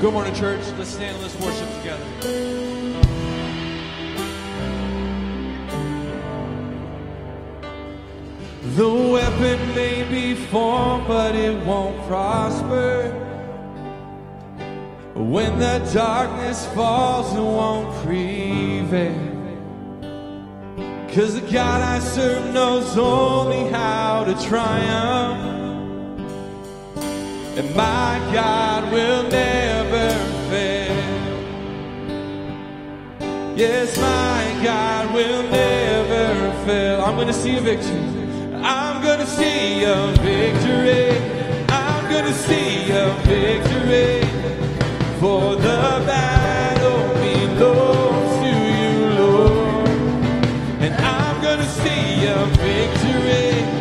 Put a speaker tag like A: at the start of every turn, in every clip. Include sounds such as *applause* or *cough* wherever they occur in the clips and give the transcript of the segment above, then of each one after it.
A: Good morning, church. Let's stand and let's worship together. The weapon may be formed, but it won't prosper. When the darkness falls, it won't prevail. Cause the God I serve knows only how to triumph. And my God will never. Yes, my God will never fail. I'm going to see a victory. I'm going to see a victory. I'm going to see a victory. For the battle belongs to you, Lord. And I'm going to see a victory.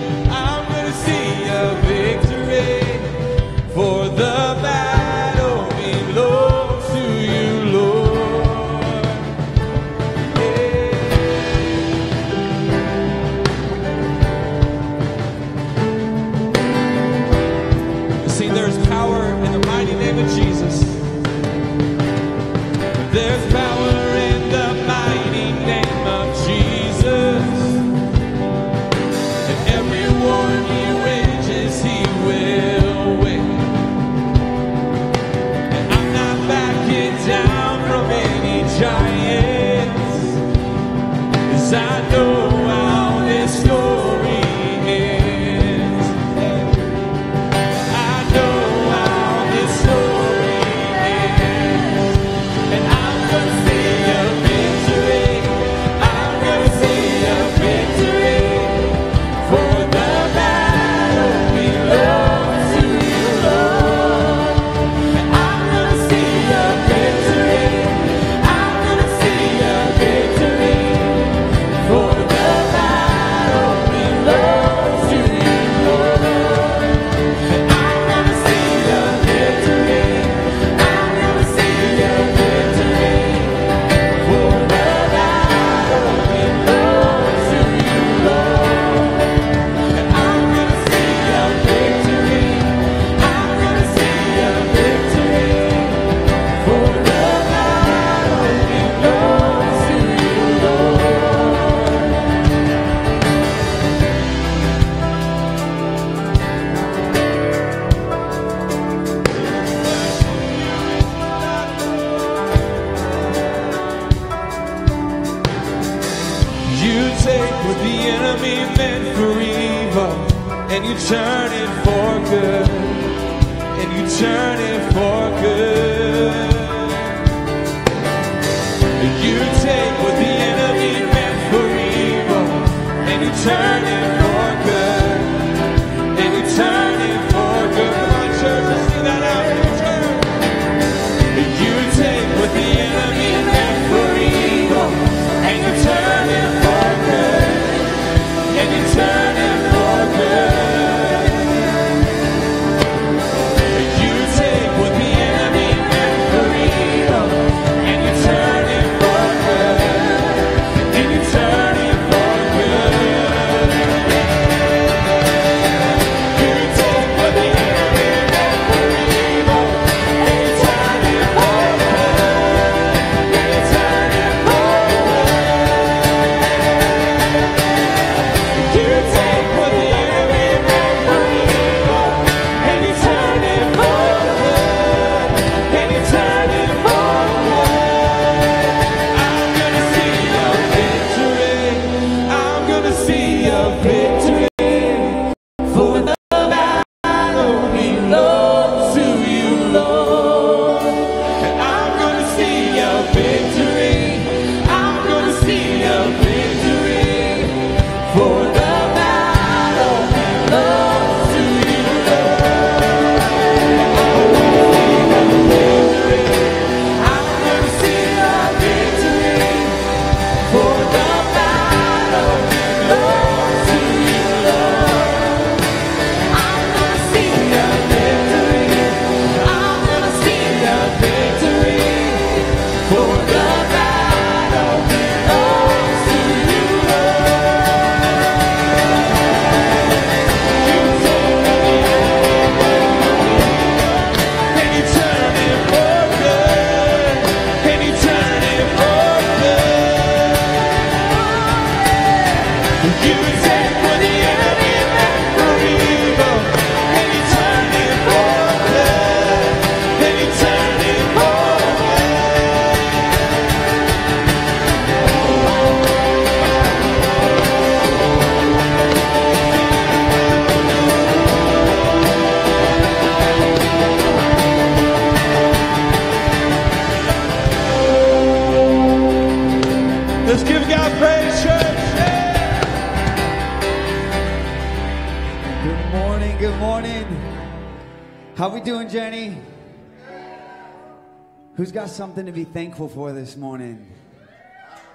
A: something to be thankful for this morning?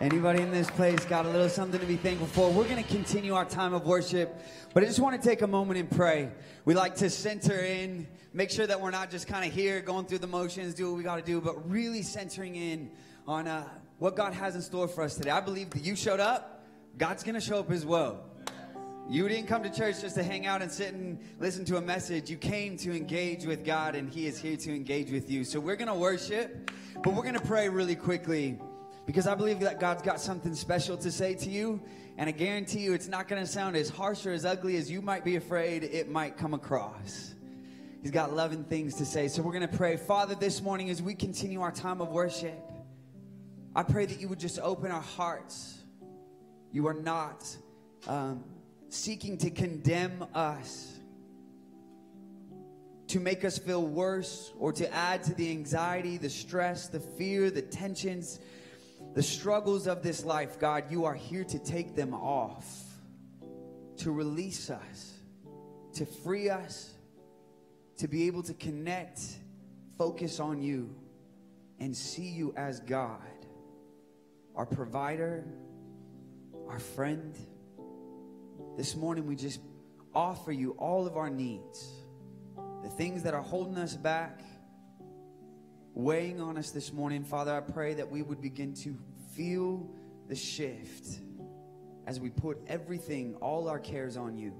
A: Anybody in this place got a little something to be thankful for? We're going to continue our time of worship, but I just want to take a moment and pray. We like to center in, make sure that we're not just kind of here going through the motions, do what we got to do, but really centering in on uh, what God has in store for us today. I believe that you showed up, God's going to show up as well. You didn't come to church just to hang out and sit and listen to a message. You came to engage with God, and He is here to engage with you. So we're going to worship, but we're going to pray really quickly because I believe that God's got something special to say to you. And I guarantee you, it's not going to sound as harsh or as ugly as you might be afraid it might come across. He's got loving things to say. So we're going to pray. Father, this morning as we continue our time of worship, I pray that you would just open our hearts. You are not. Um, seeking to condemn us, to make us feel worse, or to add to the anxiety, the stress, the fear, the tensions, the struggles of this life, God, you are here to take them off, to release us, to free us, to be able to connect, focus on you, and see you as God, our provider, our friend this morning, we just offer you all of our needs, the things that are holding us back, weighing on us this morning. Father, I pray that we would begin to feel the shift as we put everything, all our cares on you.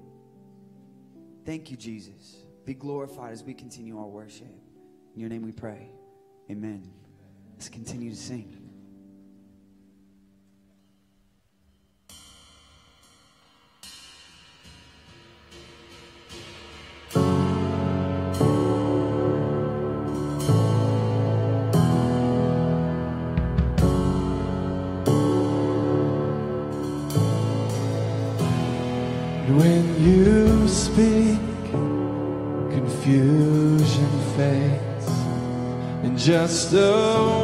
A: Thank you, Jesus. Be glorified as we continue our worship. In your name we pray. Amen. Let's continue to sing. just a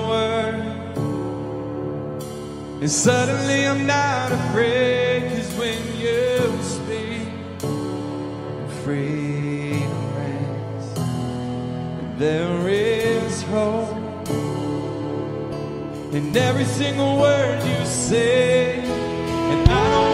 A: word. And suddenly I'm not afraid, cause when you speak, freedom reigns. there is hope. In every single word you say, and I don't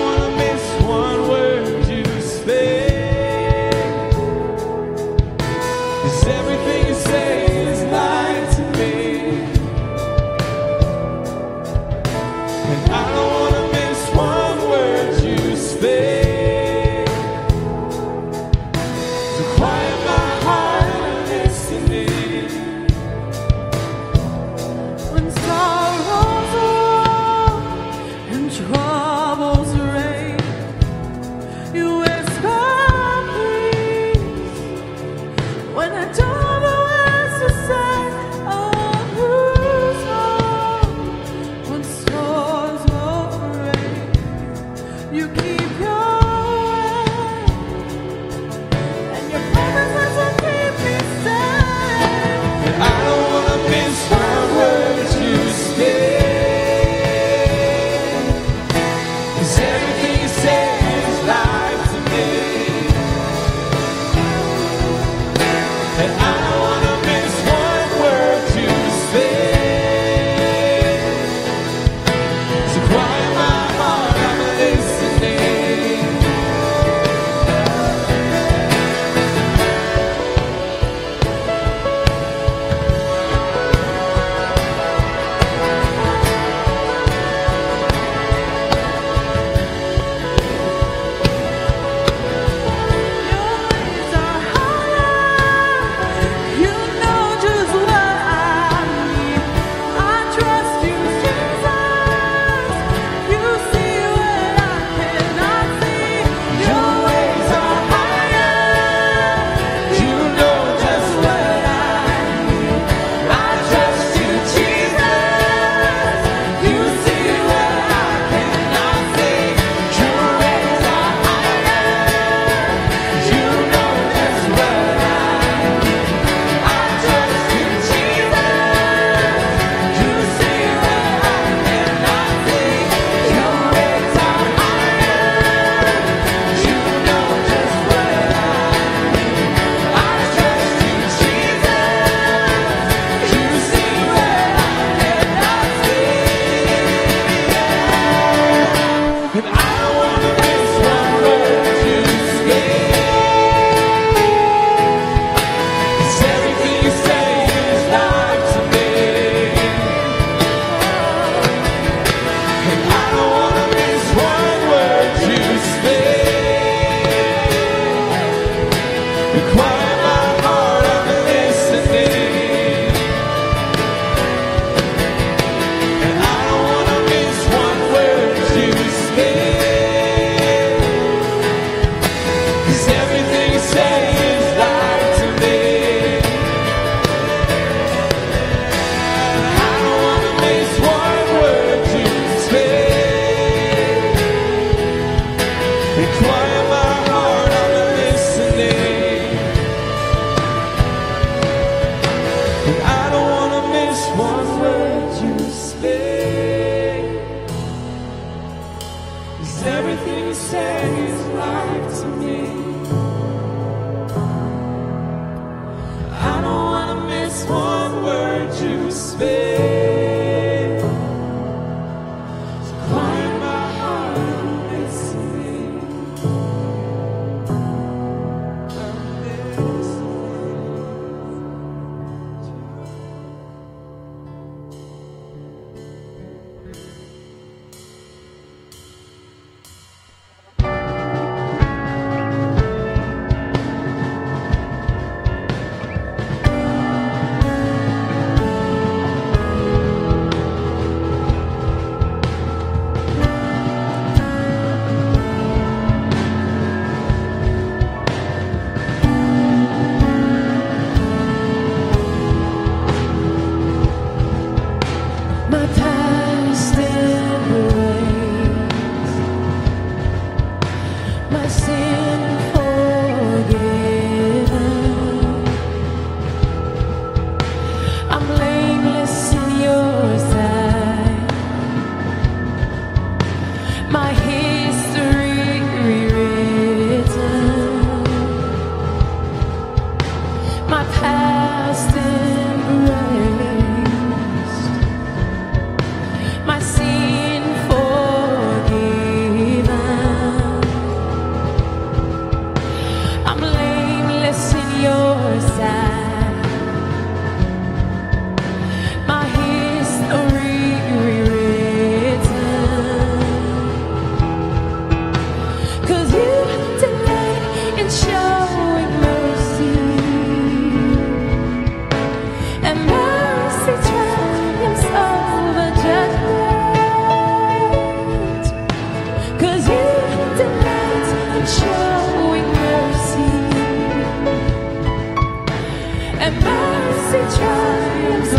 A: mercy triumphs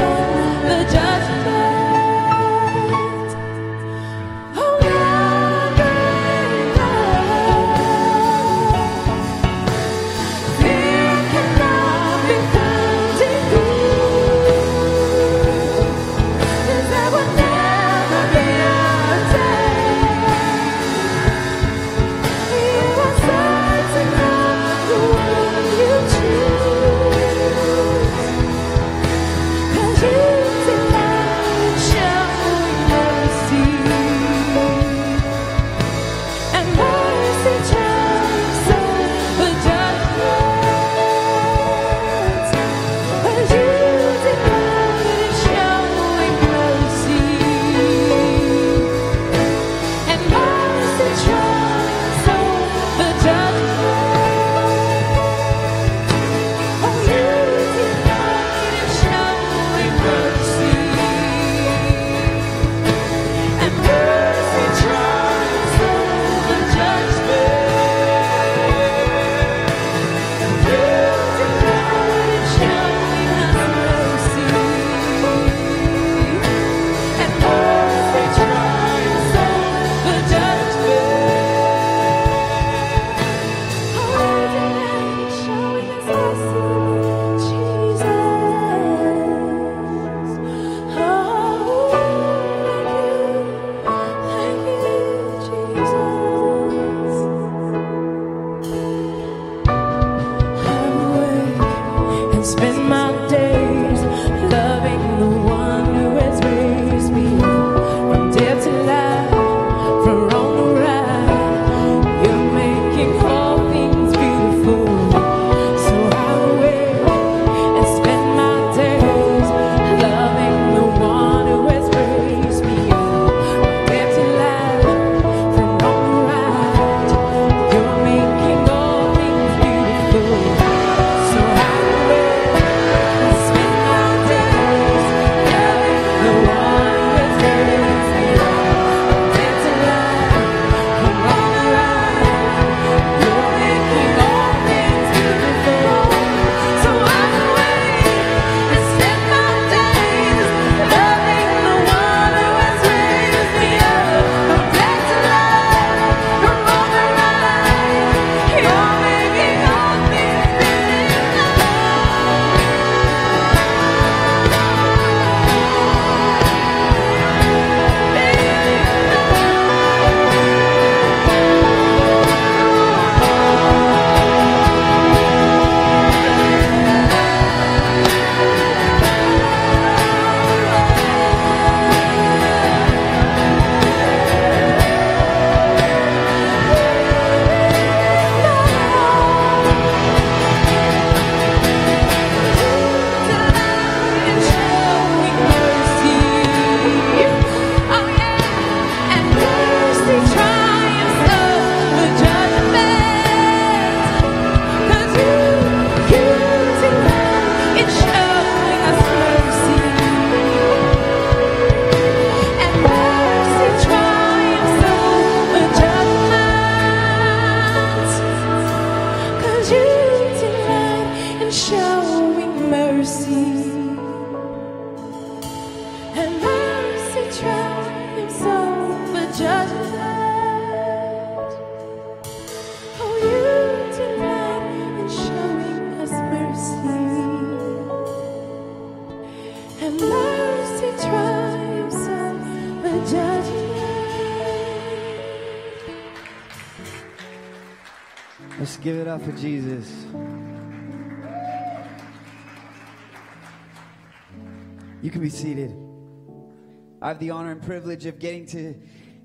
A: privilege of getting to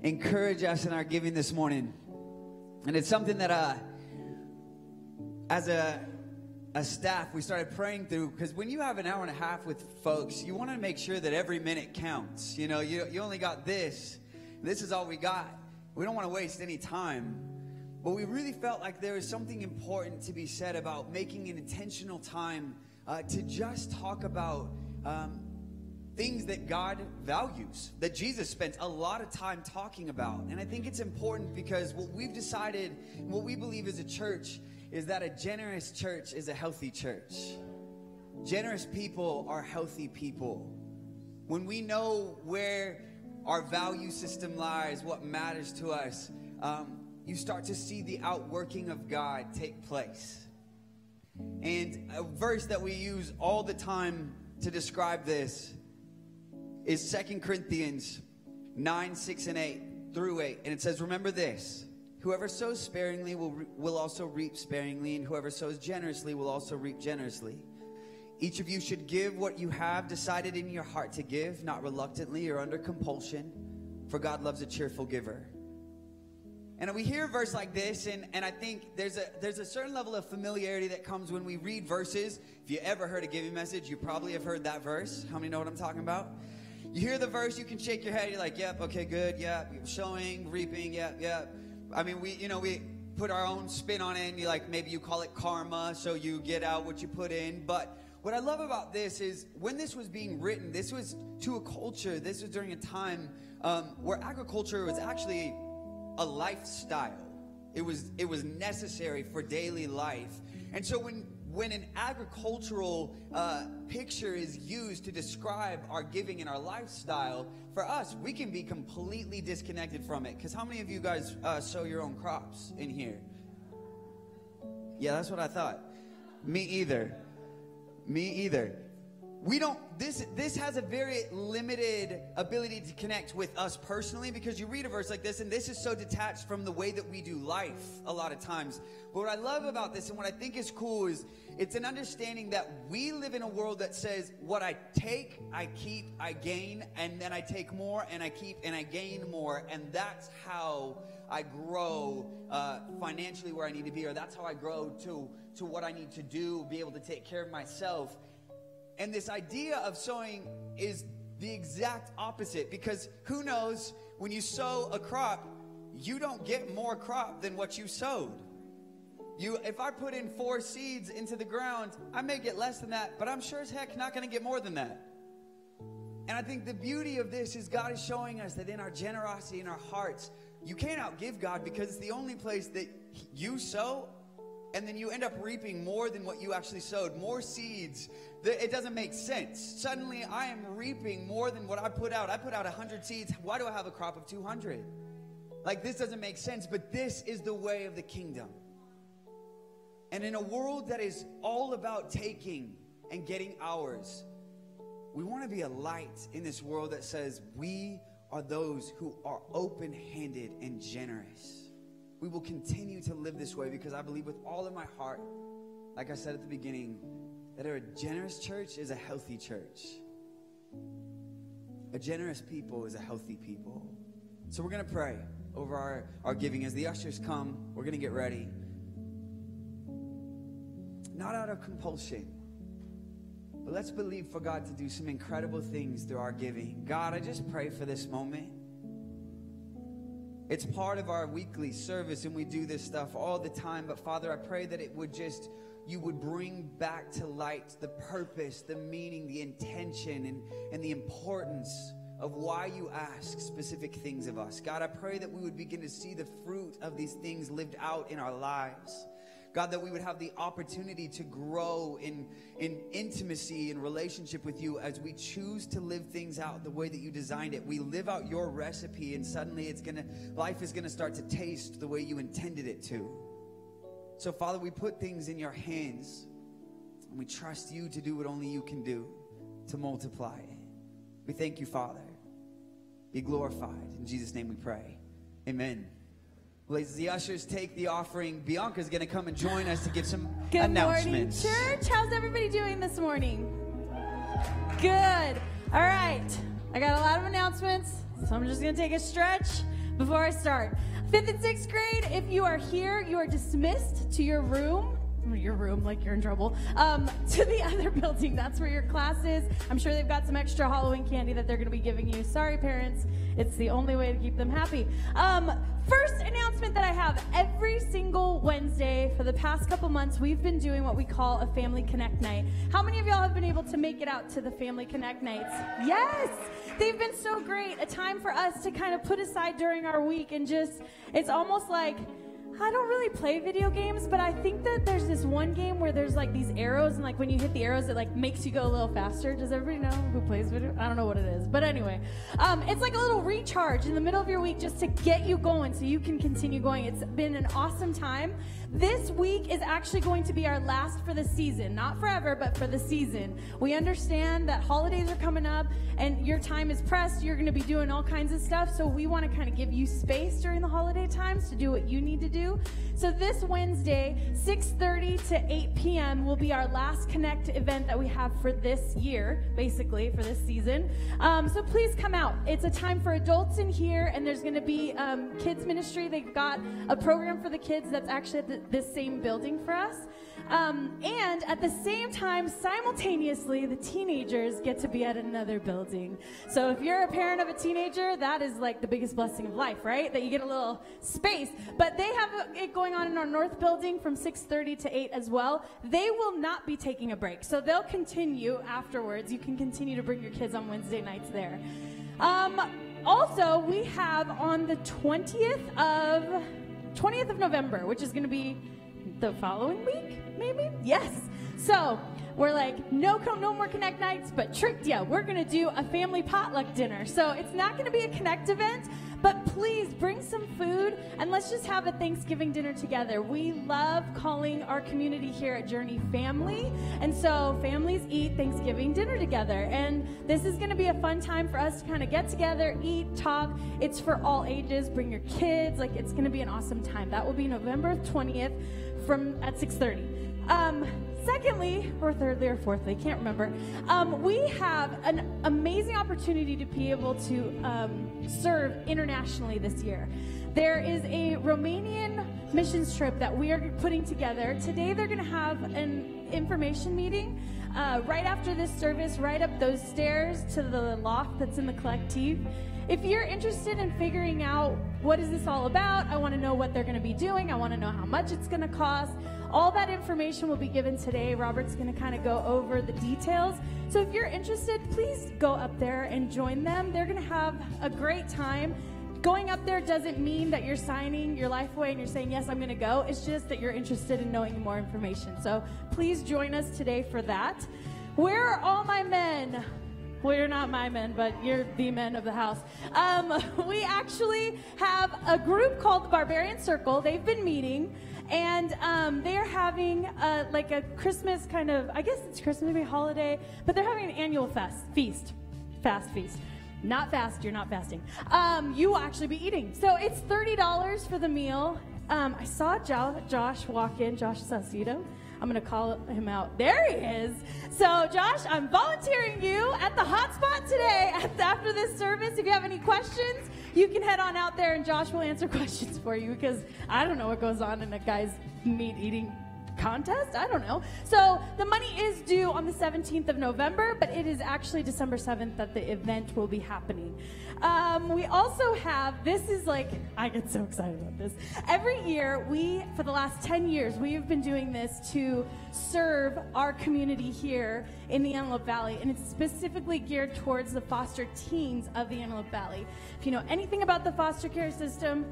A: encourage us in our giving this morning. And it's something that uh, as a, a staff, we started praying through because when you have an hour and a half with folks, you want to make sure that every minute counts. You know, you, you only got this, this is all we got. We don't want to waste any time. But we really felt like there was something important to be said about making an intentional time uh, to just talk about um, things that God values, that Jesus spends a lot of time talking about. And I think it's important because what we've decided, what we believe as a church, is that a generous church is a healthy church. Generous people are healthy people. When we know where our value system lies, what matters to us, um, you start to see the outworking of God take place. And a verse that we use all the time to describe this is Second Corinthians 9, 6, and 8 through 8. And it says, Remember this whoever sows sparingly will, re- will also reap sparingly, and whoever sows generously will also reap generously. Each of you should give what you have decided in your heart to give, not reluctantly or under compulsion, for God loves a cheerful giver. And we hear a verse like this, and, and I think there's a, there's a certain level of familiarity that comes when we read verses. If you ever heard a giving message, you probably have heard that verse. How many know what I'm talking about? You hear the verse, you can shake your head. You're like, yep, okay, good, yep. Showing, reaping, yep, yep. I mean, we, you know, we put our own spin on it. And you like, maybe you call it karma, so you get out what you put in. But what I love about this is when this was being written, this was to a culture. This was during a time um, where agriculture was actually a lifestyle. It was it was necessary for daily life. And so when when an agricultural uh, picture is used to describe our giving and our lifestyle, for us, we can be completely disconnected from it. Because how many of you guys uh, sow your own crops in here? Yeah, that's what I thought. Me either. Me either. We don't this this has a very limited ability to connect with us personally because you read a verse like this and this is so detached from the way that we do life a lot of times. But what I love about this and what I think is cool is it's an understanding that we live in a world that says, what I take, I keep, I gain, and then I take more and I keep and I gain more. And that's how I grow uh, financially where I need to be, or that's how I grow to, to what I need to do, be able to take care of myself. And this idea of sowing is the exact opposite because who knows when you sow a crop, you don't get more crop than what you sowed. You, if I put in four seeds into the ground, I may get less than that, but I'm sure as heck not going to get more than that. And I think the beauty of this is God is showing us that in our generosity, in our hearts, you can't outgive God because it's the only place that you sow and then you end up reaping more than what you actually sowed, more seeds. It doesn't make sense. Suddenly, I am reaping more than what I put out. I put out 100 seeds. Why do I have a crop of 200? Like, this doesn't make sense, but this is the way of the kingdom. And in a world that is all about taking and getting ours, we want to be a light in this world that says we are those who are open handed and generous. We will continue to live this way because I believe with all of my heart, like I said at the beginning, that a generous church is a healthy church. A generous people is a healthy people. So we're going to pray over our, our giving. As the ushers come, we're going to get ready not out of compulsion. But let's believe for God to do some incredible things through our giving. God, I just pray for this moment. It's part of our weekly service, and we do this stuff all the time. But Father, I pray that it would just, you would bring back to light the purpose, the meaning, the intention, and, and the importance of why you ask specific things of us. God, I pray that we would begin to see the fruit of these things lived out in our lives. God, that we would have the opportunity to grow in, in intimacy and relationship with you as we choose to live things out the way that you designed it. We live out your recipe and suddenly it's gonna life is gonna start to taste the way you intended it to. So, Father, we put things in your hands and we trust you to do what only you can do to multiply. We thank you, Father. Be glorified. In Jesus' name we pray. Amen. Ladies, the ushers take the offering. Bianca's going to come and join us to give some Good
B: announcements. Good morning, church. How's everybody doing this morning? Good. All right. I got a lot of announcements, so I'm just going to take a stretch before I start. Fifth and sixth grade, if you are here, you are dismissed to your room your room like you're in trouble, um, *laughs* to the other building. That's where your class is. I'm sure they've got some extra Halloween candy that they're going to be giving you. Sorry, parents. It's the only way to keep them happy. Um, first announcement that I have every single Wednesday for the past couple months, we've been doing what we call a Family Connect night. How many of y'all have been able to make it out to the Family Connect nights? Yes! They've been so great. A time for us to kind of put aside during our week and just, it's almost like, I don't really play video games, but I think that there's this one game where there's like these arrows, and like when you hit the arrows, it like makes you go a little faster. Does everybody know who plays video? I don't know what it is, but anyway, um, it's like a little recharge in the middle of your week just to get you going so you can continue going. It's been an awesome time. This week is actually going to be our last for the season. Not forever, but for the season. We understand that holidays are coming up and your time is pressed. You're going to be doing all kinds of stuff. So we want to kind of give you space during the holiday times to do what you need to do. So this Wednesday, 6.30 to 8 p.m. will be our last Connect event that we have for this year, basically, for this season. Um, so please come out. It's a time for adults in here and there's going to be um, kids ministry. They've got a program for the kids that's actually at the this same building for us. Um, and at the same time, simultaneously, the teenagers get to be at another building. So if you're a parent of a teenager, that is like the biggest blessing of life, right? That you get a little space. But they have it going on in our north building from 6:30 to 8 as well. They will not be taking a break, so they'll continue afterwards. You can continue to bring your kids on Wednesday nights there. Um, also, we have on the 20th of 20th of November, which is going to be the following week, maybe? Yes. So we're like, no, no more Connect nights, but tricked ya. We're going to do a family potluck dinner. So it's not going to be a Connect event, but please bring some food and let's just have a Thanksgiving dinner together. We love calling our community here at Journey family. And so families eat Thanksgiving dinner together. And this is going to be a fun time for us to kind of get together, eat, talk. It's for all ages. Bring your kids. Like it's going to be an awesome time. That will be November 20th from at 6:30. Um, Secondly, or thirdly, or fourthly, can't remember, um, we have an amazing opportunity to be able to um, serve internationally this year. There is a Romanian missions trip that we are putting together. Today, they're going to have an information meeting. Uh, right after this service, right up those stairs to the loft that's in the collective. If you're interested in figuring out what is this all about, I want to know what they're going to be doing. I want to know how much it's going to cost. All that information will be given today. Robert's going to kind of go over the details. So if you're interested, please go up there and join them. They're going to have a great time. Going up there doesn't mean that you're signing your life away and you're saying, yes, I'm going to go. It's just that you're interested in knowing more information. So please join us today for that. Where are all my men? Well, you're not my men, but you're the men of the house. Um, *laughs* we actually have a group called the Barbarian Circle. They've been meeting and um, they're having a, like a Christmas kind of, I guess it's Christmas, maybe holiday, but they're having an annual fest, feast, fast feast. Not fast, you're not fasting. Um, you will actually be eating. So it's $30 for the meal. Um, I saw jo Josh walk in, Josh Salcido. I'm going to call him out. There he is. So, Josh, I'm volunteering you at the hotspot today *laughs* after this service. If you have any questions, you can head on out there and Josh will answer *laughs* questions for you because I don't know what goes on in a guy's meat eating contest? I don't know. So the money is due on the 17th of November, but it is actually December 7th that the event will be happening. Um, we also have, this is like, I get so excited about this. Every year, we, for the last 10 years, we have been doing this to serve our community here in the Antelope Valley, and it's specifically geared towards the foster teens of the Antelope Valley. If you know anything about the foster care system,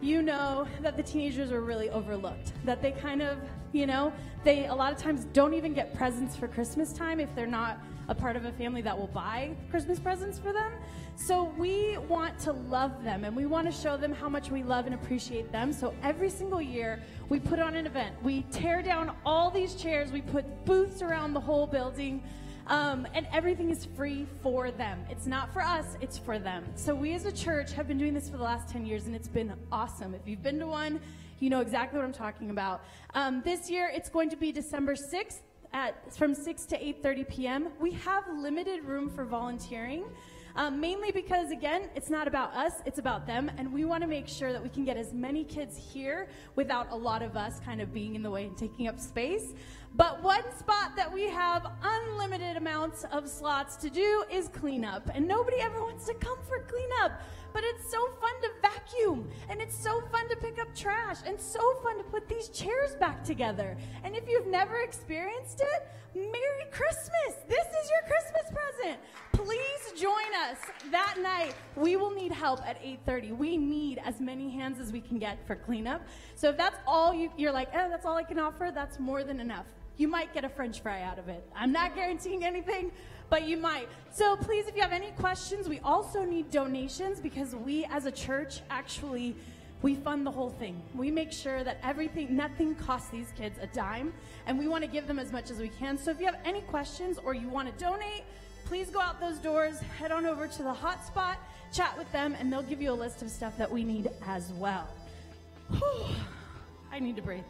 B: you know that the teenagers are really overlooked, that they kind of, you know, they a lot of times don't even get presents for Christmas time if they're not a part of a family that will buy Christmas presents for them. So we want to love them and we want to show them how much we love and appreciate them. So every single year we put on an event. We tear down all these chairs, we put booths around the whole building. Um, and everything is free for them. It's not for us, it's for them. So we as a church have been doing this for the last 10 years, and it's been awesome. If you've been to one, you know exactly what I'm talking about. Um, this year, it's going to be December 6th at from 6 to 8:30 p.m. We have limited room for volunteering. Um, mainly because, again, it's not about us, it's about them, and we want to make sure that we can get as many kids here without a lot of us kind of being in the way and taking up space. But one spot that we have unlimited amounts of slots to do is cleanup. And nobody ever wants to come for cleanup. But it's so fun to vacuum, and it's so fun to pick up trash, and so fun to put these chairs back together. And if you've never experienced it, Merry Christmas! This is your Christmas present. Please join us that night. We will need help at 8:30. We need as many hands as we can get for cleanup. So if that's all you, you're like, oh, that's all I can offer. That's more than enough. You might get a french fry out of it. I'm not guaranteeing anything, but you might. So please, if you have any questions, we also need donations because we as a church actually we fund the whole thing. We make sure that everything, nothing costs these kids a dime, and we want to give them as much as we can. So if you have any questions or you want to donate, please go out those doors, head on over to the hotspot, chat with them, and they'll give you a list of stuff that we need as well. Whew, *sighs* I need to breathe.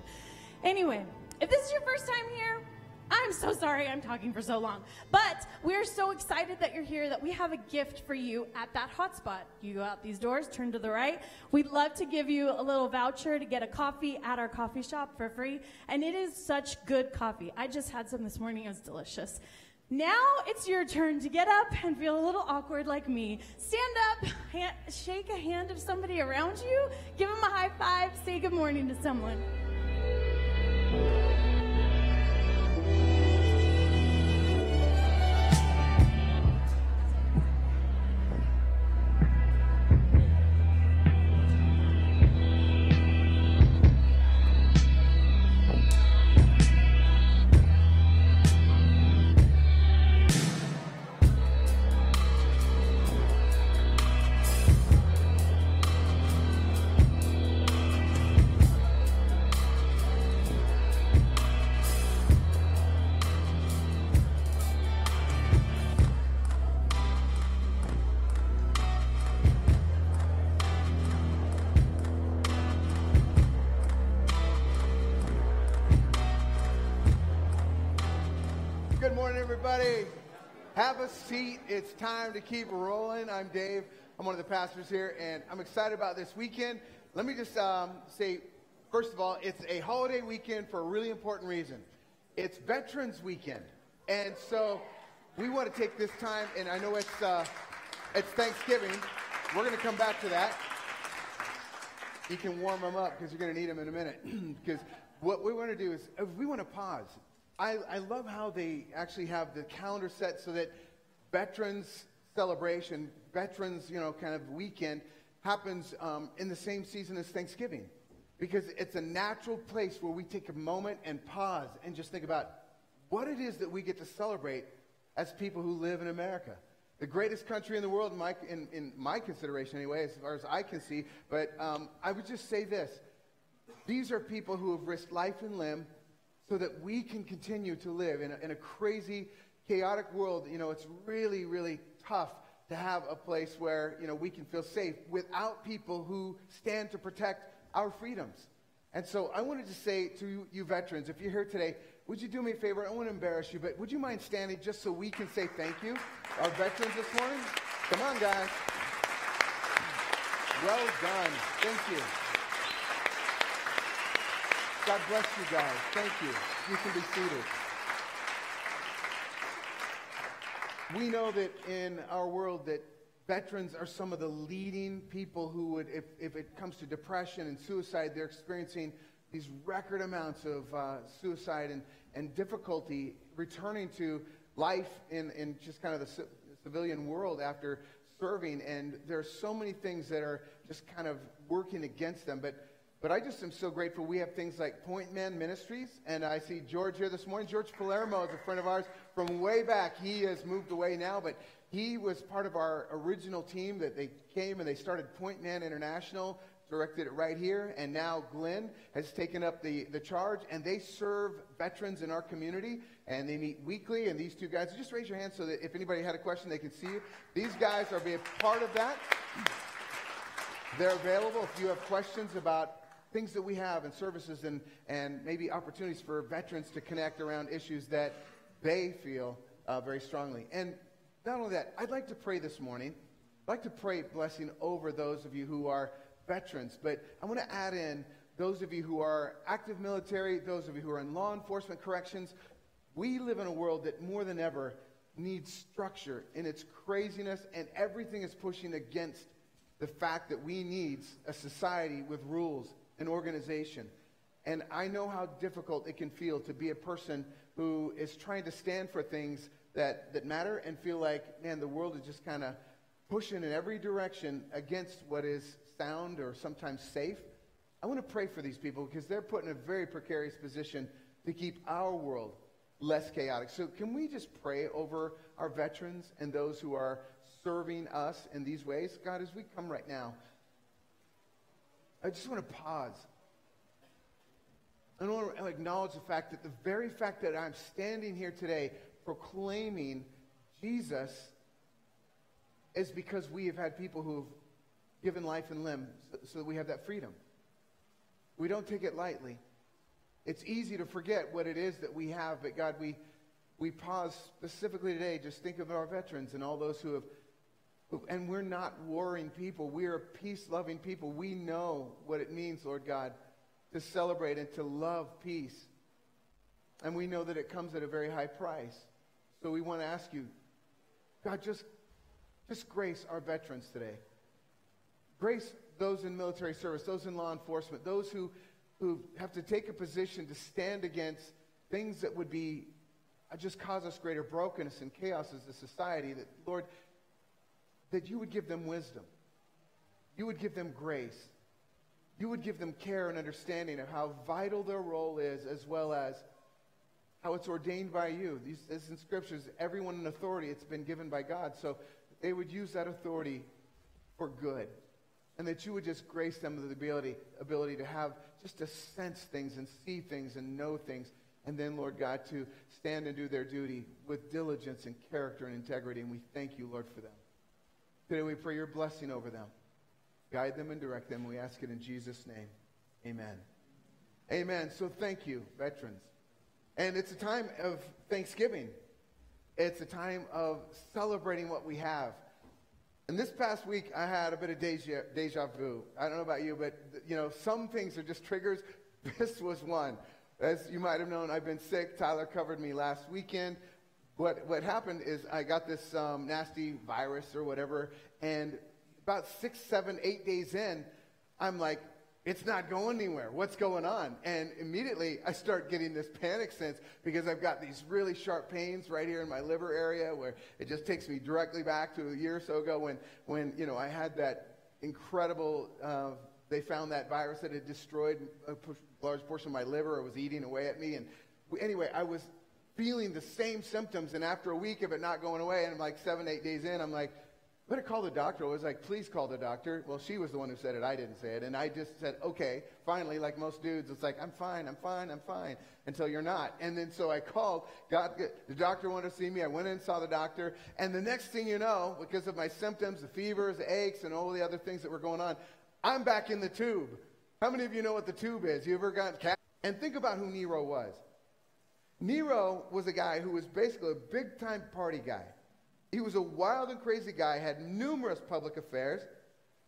B: Anyway, if this is your first time here, I'm so sorry I'm talking for so long. But we're so excited that you're here that we have a gift for you at that hotspot. You go out these doors, turn to the right. We'd love to give you a little voucher to get a coffee at our coffee shop for free. And it is such good coffee. I just had some this morning, it was delicious. Now it's your turn to get up and feel a little awkward like me. Stand up, shake a hand of somebody around you, give them a high five, say good morning to someone. Thank you.
C: everybody. Have a seat. It's time to keep rolling. I'm Dave. I'm one of the pastors here, and I'm excited about this weekend. Let me just um, say, first of all, it's a holiday weekend for a really important reason. It's Veterans Weekend, and so we want to take this time. And I know it's uh, it's Thanksgiving. We're going to come back to that. You can warm them up because you're going to need them in a minute. Because *clears throat* what we want to do is we want to pause I, I love how they actually have the calendar set so that veterans celebration, veterans, you know, kind of weekend happens um, in the same season as Thanksgiving because it's a natural place where we take a moment and pause and just think about what it is that we get to celebrate as people who live in America. The greatest country in the world, in my, in, in my consideration anyway, as far as I can see. But um, I would just say this. These are people who have risked life and limb so that we can continue to live in a, in a crazy, chaotic world. You know, it's really, really tough to have a place where, you know, we can feel safe without people who stand to protect our freedoms. And so I wanted to say to you, you veterans, if you're here today, would you do me a favor? I don't want to embarrass you, but would you mind standing just so we can say thank you? Our veterans this morning? Come on, guys. Well done. Thank you. God bless you guys. Thank you. You can be seated. We know that in our world that veterans are some of the leading people who would, if, if it comes to depression and suicide, they're experiencing these record amounts of uh, suicide and, and difficulty returning to life in, in just kind of the c- civilian world after serving. And there are so many things that are just kind of working against them. But but I just am so grateful we have things like Point Man Ministries, and I see George here this morning. George Palermo is a friend of ours from way back. He has moved away now, but he was part of our original team that they came and they started Point Man International, directed it right here, and now Glenn has taken up the, the charge, and they serve veterans in our community, and they meet weekly, and these two guys, just raise your hand so that if anybody had a question, they can see you. These guys are being part of that. They're available if you have questions about things that we have and services and, and maybe opportunities for veterans to connect around issues that they feel uh, very strongly. And not only that, I'd like to pray this morning. I'd like to pray blessing over those of you who are veterans, but I want to add in those of you who are active military, those of you who are in law enforcement corrections. We live in a world that more than ever needs structure in its craziness, and everything is pushing against the fact that we need a society with rules an organization. And I know how difficult it can feel to be a person who is trying to stand for things that, that matter and feel like, man, the world is just kind of pushing in every direction against what is sound or sometimes safe. I want to pray for these people because they're put in a very precarious position to keep our world less chaotic. So, can we just pray over our veterans and those who are serving us in these ways? God, as we come right now I just want to pause. I want to acknowledge the fact that the very fact that I'm standing here today proclaiming Jesus is because we have had people who've given life and limb so, that we have that freedom. We don't take it lightly. It's easy to forget what it is that we have, but God, we, we pause specifically today. Just think of our veterans and all those who have and we're not warring people. We are peace loving people. We know what it means, Lord God, to celebrate and to love peace. And we know that it comes at a very high price. So we want to ask you, God, just, just grace our veterans today. Grace those in military service, those in law enforcement, those who, who have to take a position to stand against things that would be uh, just cause us greater brokenness and chaos as a society. That, Lord, that you would give them wisdom. You would give them grace. You would give them care and understanding of how vital their role is, as well as how it's ordained by you. These, this in scriptures, everyone in authority, it's been given by God. So they would use that authority for good. And that you would just grace them with the ability, ability to have just to sense things and see things and know things. And then, Lord God, to stand and do their duty with diligence and character and integrity. And we thank you, Lord, for that. Today we pray your blessing over them. Guide them and direct them. We ask it in Jesus' name. Amen. Amen. So thank you, veterans. And it's a time of thanksgiving. It's a time of celebrating what we have. And this past week, I had a bit of deja, deja vu. I don't know about you, but you know, some things are just triggers. *laughs* This was one. As you might have known, I've been sick. Tyler covered me last weekend what, what happened is I got this um, nasty virus or whatever, and about six, seven, eight days in, I'm like, it's not going anywhere. What's going on? And immediately I start getting this panic sense because I've got these really sharp pains right here in my liver area where it just takes me directly back to a year or so ago when, when you know, I had that incredible, uh, they found that virus that had destroyed a large portion of my liver or was eating away at me. And anyway, I was feeling the same symptoms, and after a week of it not going away, and I'm like seven, eight days in, I'm like, I'm going to call the doctor. I was like, please call the doctor. Well, she was the one who said it. I didn't say it. And I just said, okay. Finally, like most dudes, it's like, I'm fine, I'm fine, I'm fine, until you're not. And then so I called. Got, the doctor wanted to see me. I went in and saw the doctor. And the next thing you know, because of my symptoms, the fevers, the aches, and all the other things that were going on, I'm back in the tube. How many of you know what the tube is? You ever got cat? And think about who Nero was. Nero was a guy who was basically a big time party guy. He was a wild and crazy guy, had numerous public affairs.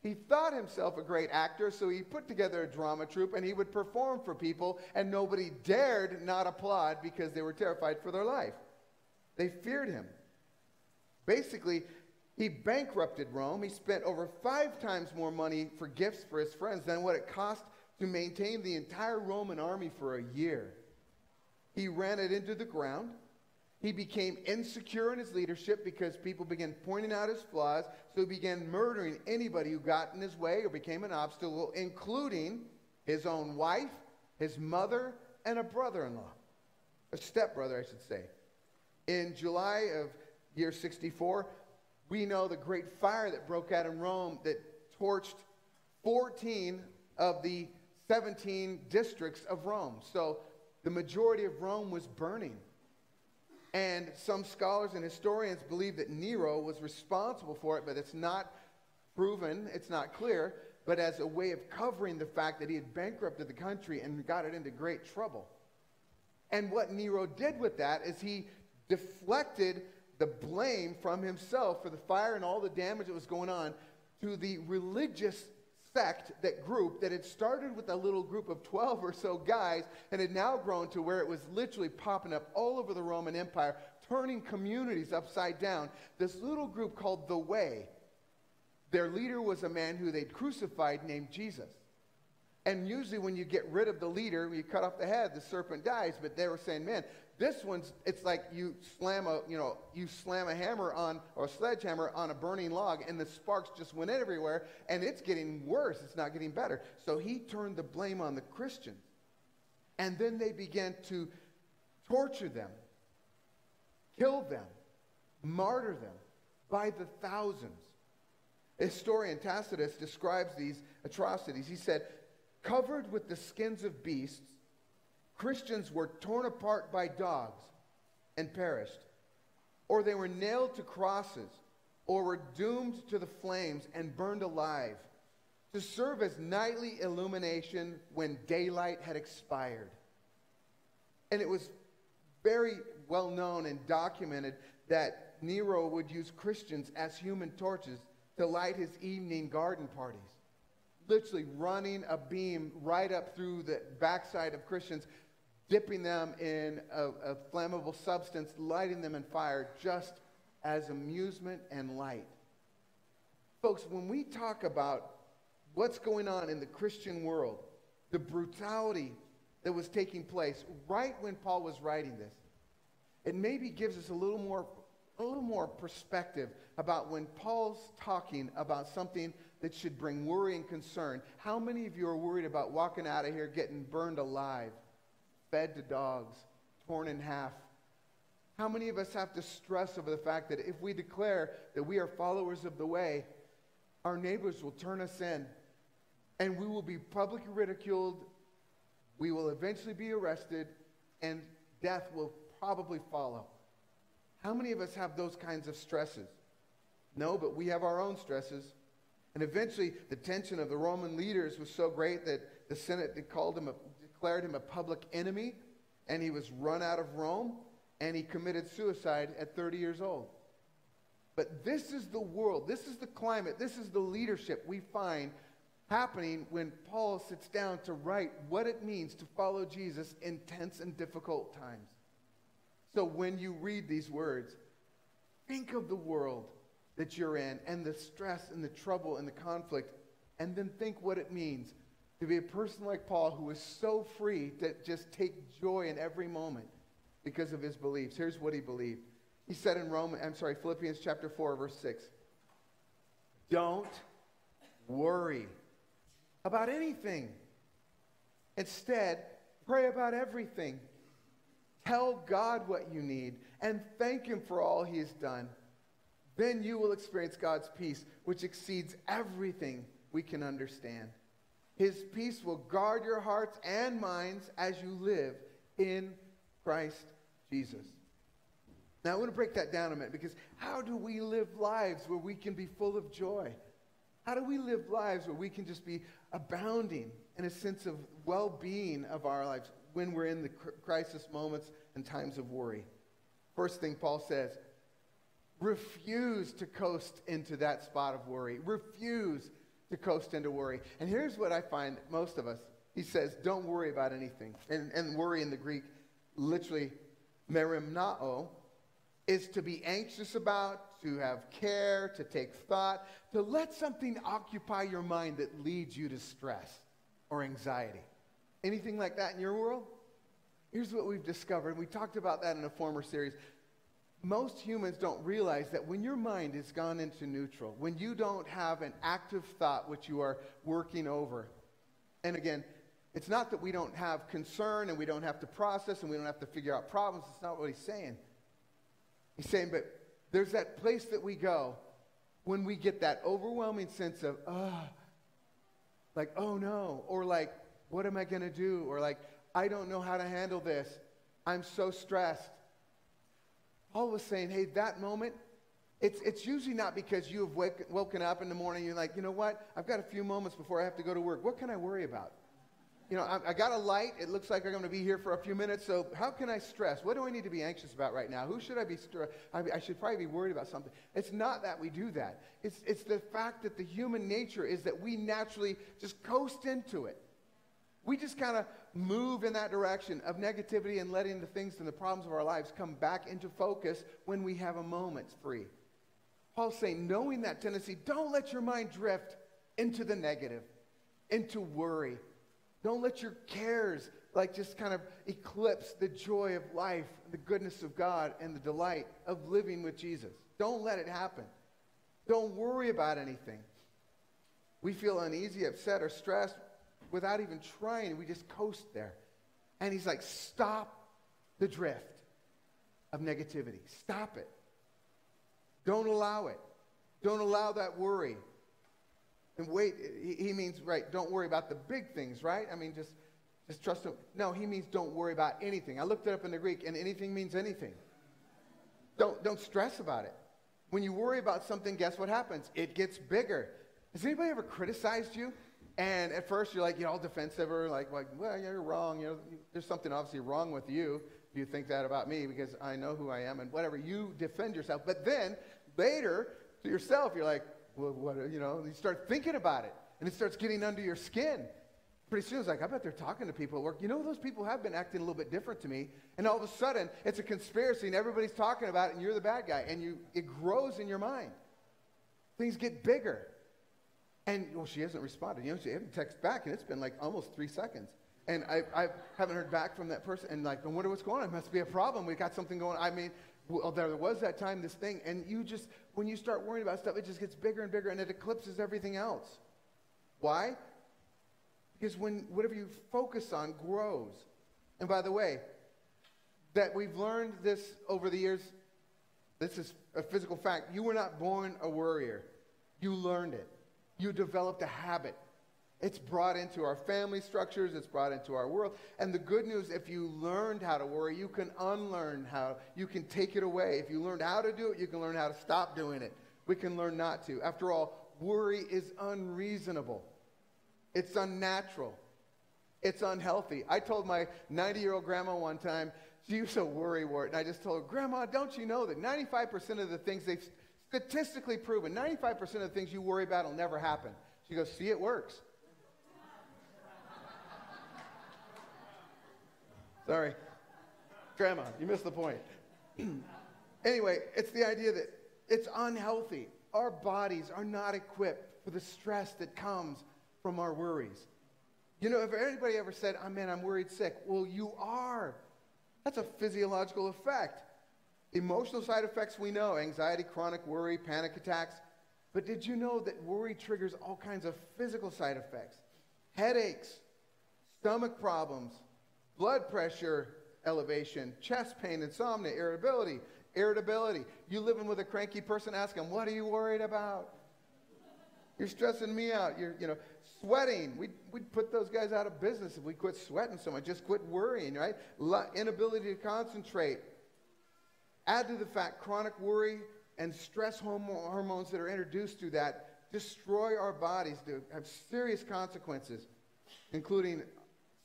C: He thought himself a great actor, so he put together a drama troupe and he would perform for people, and nobody dared not applaud because they were terrified for their life. They feared him. Basically, he bankrupted Rome. He spent over five times more money for gifts for his friends than what it cost to maintain the entire Roman army for a year. He ran it into the ground. He became insecure in his leadership because people began pointing out his flaws. So he began murdering anybody who got in his way or became an obstacle, including his own wife, his mother, and a brother in law, a stepbrother, I should say. In July of year 64, we know the great fire that broke out in Rome that torched 14 of the 17 districts of Rome. So the majority of Rome was burning. And some scholars and historians believe that Nero was responsible for it, but it's not proven, it's not clear, but as a way of covering the fact that he had bankrupted the country and got it into great trouble. And what Nero did with that is he deflected the blame from himself for the fire and all the damage that was going on to the religious sect, that group, that had started with a little group of 12 or so guys and had now grown to where it was literally popping up all over the Roman Empire, turning communities upside down. This little group called The Way, their leader was a man who they'd crucified named Jesus. And usually, when you get rid of the leader, when you cut off the head, the serpent dies. But they were saying, man, this one's it's like you slam a you know you slam a hammer on or a sledgehammer on a burning log, and the sparks just went everywhere, and it's getting worse. It's not getting better. So he turned the blame on the Christians, and then they began to torture them, kill them, martyr them by the thousands. Historian Tacitus describes these atrocities. He said, covered with the skins of beasts Christians were torn apart by dogs and perished, or they were nailed to crosses, or were doomed to the flames and burned alive to serve as nightly illumination when daylight had expired. And it was very well known and documented that Nero would use Christians as human torches to light his evening garden parties, literally running a beam right up through the backside of Christians dipping them in a, a flammable substance, lighting them in fire just as amusement and light. Folks, when we talk about what's going on in the Christian world, the brutality that was taking place right when Paul was writing this, it maybe gives us a little more a little more perspective about when Paul's talking about something that should bring worry and concern. How many of you are worried about walking out of here getting burned alive? fed to dogs, torn in half. How many of us have to stress over the fact that if we declare that we are followers of the way, our neighbors will turn us in and we will be publicly ridiculed. We will eventually be arrested and death will probably follow. How many of us have those kinds of stresses? No, but we have our own stresses. And eventually, the tension of the Roman leaders was so great that the Senate called them a declared him a public enemy, and he was run out of Rome, and he committed suicide at 30 years old. But this is the world, this is the climate, this is the leadership we find happening when Paul sits down to write what it means to follow Jesus in tense and difficult times. So when you read these words, think of the world that you're in and the stress and the trouble and the conflict, and then think what it means to be a person like Paul who was so free to just take joy in every moment because of his beliefs. Here's what he believed. He said in Roman, I'm sorry, Philippians chapter 4, verse 6. Don't worry about anything. Instead, pray about everything. Tell God what you need and thank Him for all He has done. Then you will experience God's peace, which exceeds everything we can understand. His peace will guard your hearts and minds as you live in Christ Jesus. Now, I want to break that down a minute because how do we live lives where we can be full of joy? How do we live lives where we can just be abounding in a sense of well being of our lives when we're in the crisis moments and times of worry? First thing Paul says refuse to coast into that spot of worry, refuse to coast into worry. And here's what I find most of us he says, don't worry about anything. And, and worry in the Greek, literally, merimnao, is to be anxious about, to have care, to take thought, to let something occupy your mind that leads you to stress or anxiety. Anything like that in your world? Here's what we've discovered. We talked about that in a former series most humans don't realize that when your mind is gone into neutral, when you don't have an active thought which you are working over, and again, it's not that we don't have concern and we don't have to process and we don't have to figure out problems. It's not what he's saying. He's saying, but there's that place that we go when we get that overwhelming sense of, ah, oh, like, oh no, or like, what am I going to do? Or like, I don't know how to handle this. I'm so stressed. Paul was saying, hey, that moment, it's, it's usually not because you have wake, woken up in the morning, you're like, you know what, I've got a few moments before I have to go to work. What can I worry about? You know, I, I got a light. It looks like I'm going to be here for a few minutes. So, how can I stress? What do I need to be anxious about right now? Who should I be? I, I should probably be worried about something. It's not that we do that. It's it's the fact that the human nature is that we naturally just coast into it. We just kind of Move in that direction of negativity and letting the things and the problems of our lives come back into focus when we have a moment free. Paul's saying, knowing that tendency, don't let your mind drift into the negative, into worry. Don't let your cares like just kind of eclipse the joy of life, the goodness of God, and the delight of living with Jesus. Don't let it happen. Don't worry about anything. We feel uneasy, upset, or stressed without even trying, we just coast there. And he's like, stop the drift of negativity. Stop it. Don't allow it. Don't allow that worry. And wait, he means, right, don't worry about the big things, right? I mean, just, just trust him. No, he means don't worry about anything. I looked it up in the Greek, and anything means anything. Don't, don't stress about it. When you worry about something, guess what happens? It gets bigger. Has anybody ever criticized you and at first you're like, you are all defensive or like, like, well, you're wrong. You know, there's something obviously wrong with you if you think that about me because I know who I am and whatever. You defend yourself. But then later to yourself, you're like, well, what, you know, you start thinking about it and it starts getting under your skin. Pretty soon it's like, I bet they're talking to people at work. You know, those people have been acting a little bit different to me. And all of a sudden it's a conspiracy and everybody's talking about it and you're the bad guy. And you, it grows in your mind. Things get bigger. And well, she hasn't responded. You know, she hasn't texted back, and it's been like almost three seconds. And I, I haven't heard back from that person. And like, I wonder what's going on. It must be a problem. We got something going. I mean, well, there was that time, this thing. And you just, when you start worrying about stuff, it just gets bigger and bigger, and it eclipses everything else. Why? Because when whatever you focus on grows. And by the way, that we've learned this over the years. This is a physical fact. You were not born a worrier. You learned it you developed a habit. It's brought into our family structures, it's brought into our world. And the good news, if you learned how to worry, you can unlearn how, you can take it away. If you learned how to do it, you can learn how to stop doing it. We can learn not to. After all, worry is unreasonable, it's unnatural, it's unhealthy. I told my 90 year old grandma one time, she was a worrywart. And I just told her, Grandma, don't you know that 95% of the things they, have Statistically proven. 95% of the things you worry about will never happen. She goes, See, it works. *laughs* Sorry. Grandma, you missed the point. *clears throat* anyway, it's the idea that it's unhealthy. Our bodies are not equipped for the stress that comes from our worries. You know, if anybody ever said, i oh ah, man, I'm worried sick, well, you are. That's a physiological effect. Emotional side effects we know anxiety, chronic worry, panic attacks. But did you know that worry triggers all kinds of physical side effects? Headaches, stomach problems, blood pressure elevation, chest pain, insomnia, irritability, irritability. You living with a cranky person, ask them, what are you worried about? You're stressing me out. You're, you know, sweating. We'd, we'd put those guys out of business if we quit sweating so much, just quit worrying, right? L- inability to concentrate, Add to the fact chronic worry and stress hormones that are introduced through that destroy our bodies, to have serious consequences, including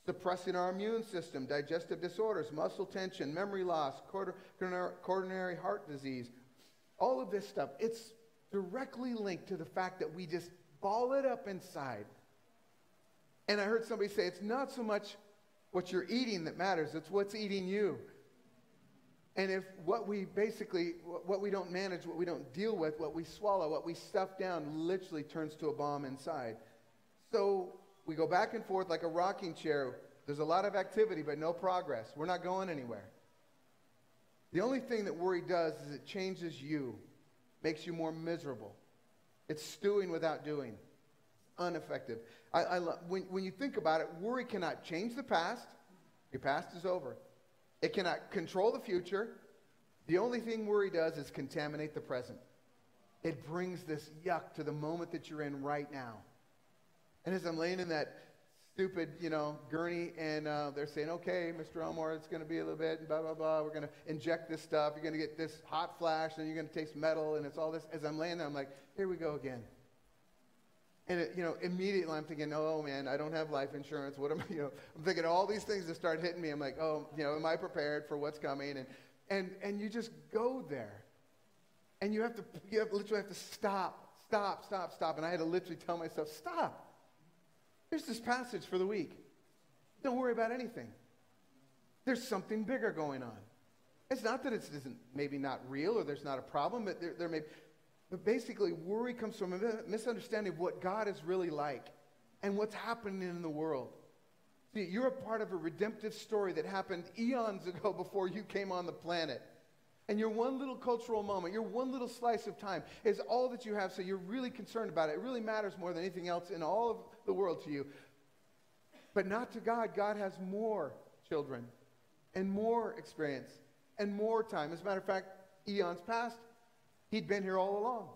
C: suppressing our immune system, digestive disorders, muscle tension, memory loss, coronary heart disease, all of this stuff. It's directly linked to the fact that we just ball it up inside. And I heard somebody say it's not so much what you're eating that matters, it's what's eating you. And if what we basically, what we don't manage, what we don't deal with, what we swallow, what we stuff down literally turns to a bomb inside. So we go back and forth like a rocking chair. There's a lot of activity, but no progress. We're not going anywhere. The only thing that worry does is it changes you, makes you more miserable. It's stewing without doing, ineffective. I, I when, when you think about it, worry cannot change the past. Your past is over. It cannot control the future. The only thing worry does is contaminate the present. It brings this yuck to the moment that you're in right now. And as I'm laying in that stupid, you know, gurney, and uh, they're saying, okay, Mr. Elmore, it's going to be a little bit, and blah, blah, blah. We're going to inject this stuff. You're going to get this hot flash, and you're going to taste metal, and it's all this. As I'm laying there, I'm like, here we go again. And it, you know, immediately I'm thinking, oh man, I don't have life insurance. What am I? *laughs* You know, I'm thinking all these things that start hitting me. I'm like, oh, you know, am I prepared for what's coming? And and and you just go there, and you have to you have, literally have to stop, stop, stop, stop. And I had to literally tell myself, stop. Here's this passage for the week. Don't worry about anything. There's something bigger going on. It's not that it's isn't maybe not real or there's not a problem, but there, there may but basically, worry comes from a misunderstanding of what God is really like and what's happening in the world. See, you're a part of a redemptive story that happened eons ago *laughs* before you came on the planet. And your one little cultural moment, your one little slice of time is all that you have, so you're really concerned about it. It really matters more than anything else in all of the world to you. But not to God. God has more children and more experience and more time. As a matter of fact, eons past He'd been here all along.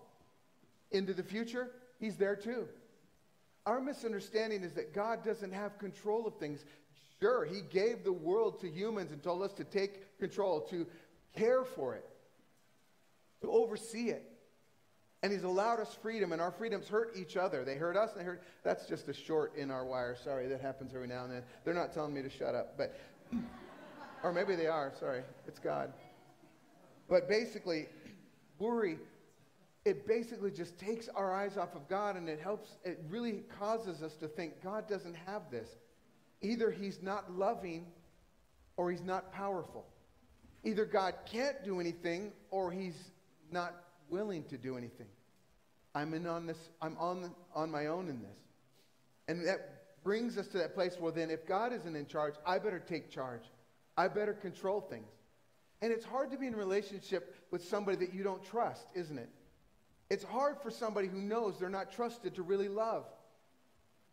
C: Into the future, he's there too. Our misunderstanding is that God doesn't have control of things. Sure, he gave the world to humans and told us to take control, to care for it, to oversee it. And he's allowed us freedom, and our freedoms hurt each other. They hurt us, and they hurt. That's just a short in our wire. Sorry, that happens every now and then. They're not telling me to shut up, but, *clears throat* or maybe they are. Sorry, it's God. But basically, worry, it basically just takes our eyes off of God and it helps, it really causes us to think God doesn't have this. Either he's not loving or he's not powerful. Either God can't do anything or he's not willing to do anything. I'm in on this, I'm on, on my own in this. And that brings us to that place where then if God isn't in charge, I better take charge. I better control things. And it's hard to be in relationship with somebody that you don't trust, isn't it? It's hard for somebody who knows they're not trusted to really love.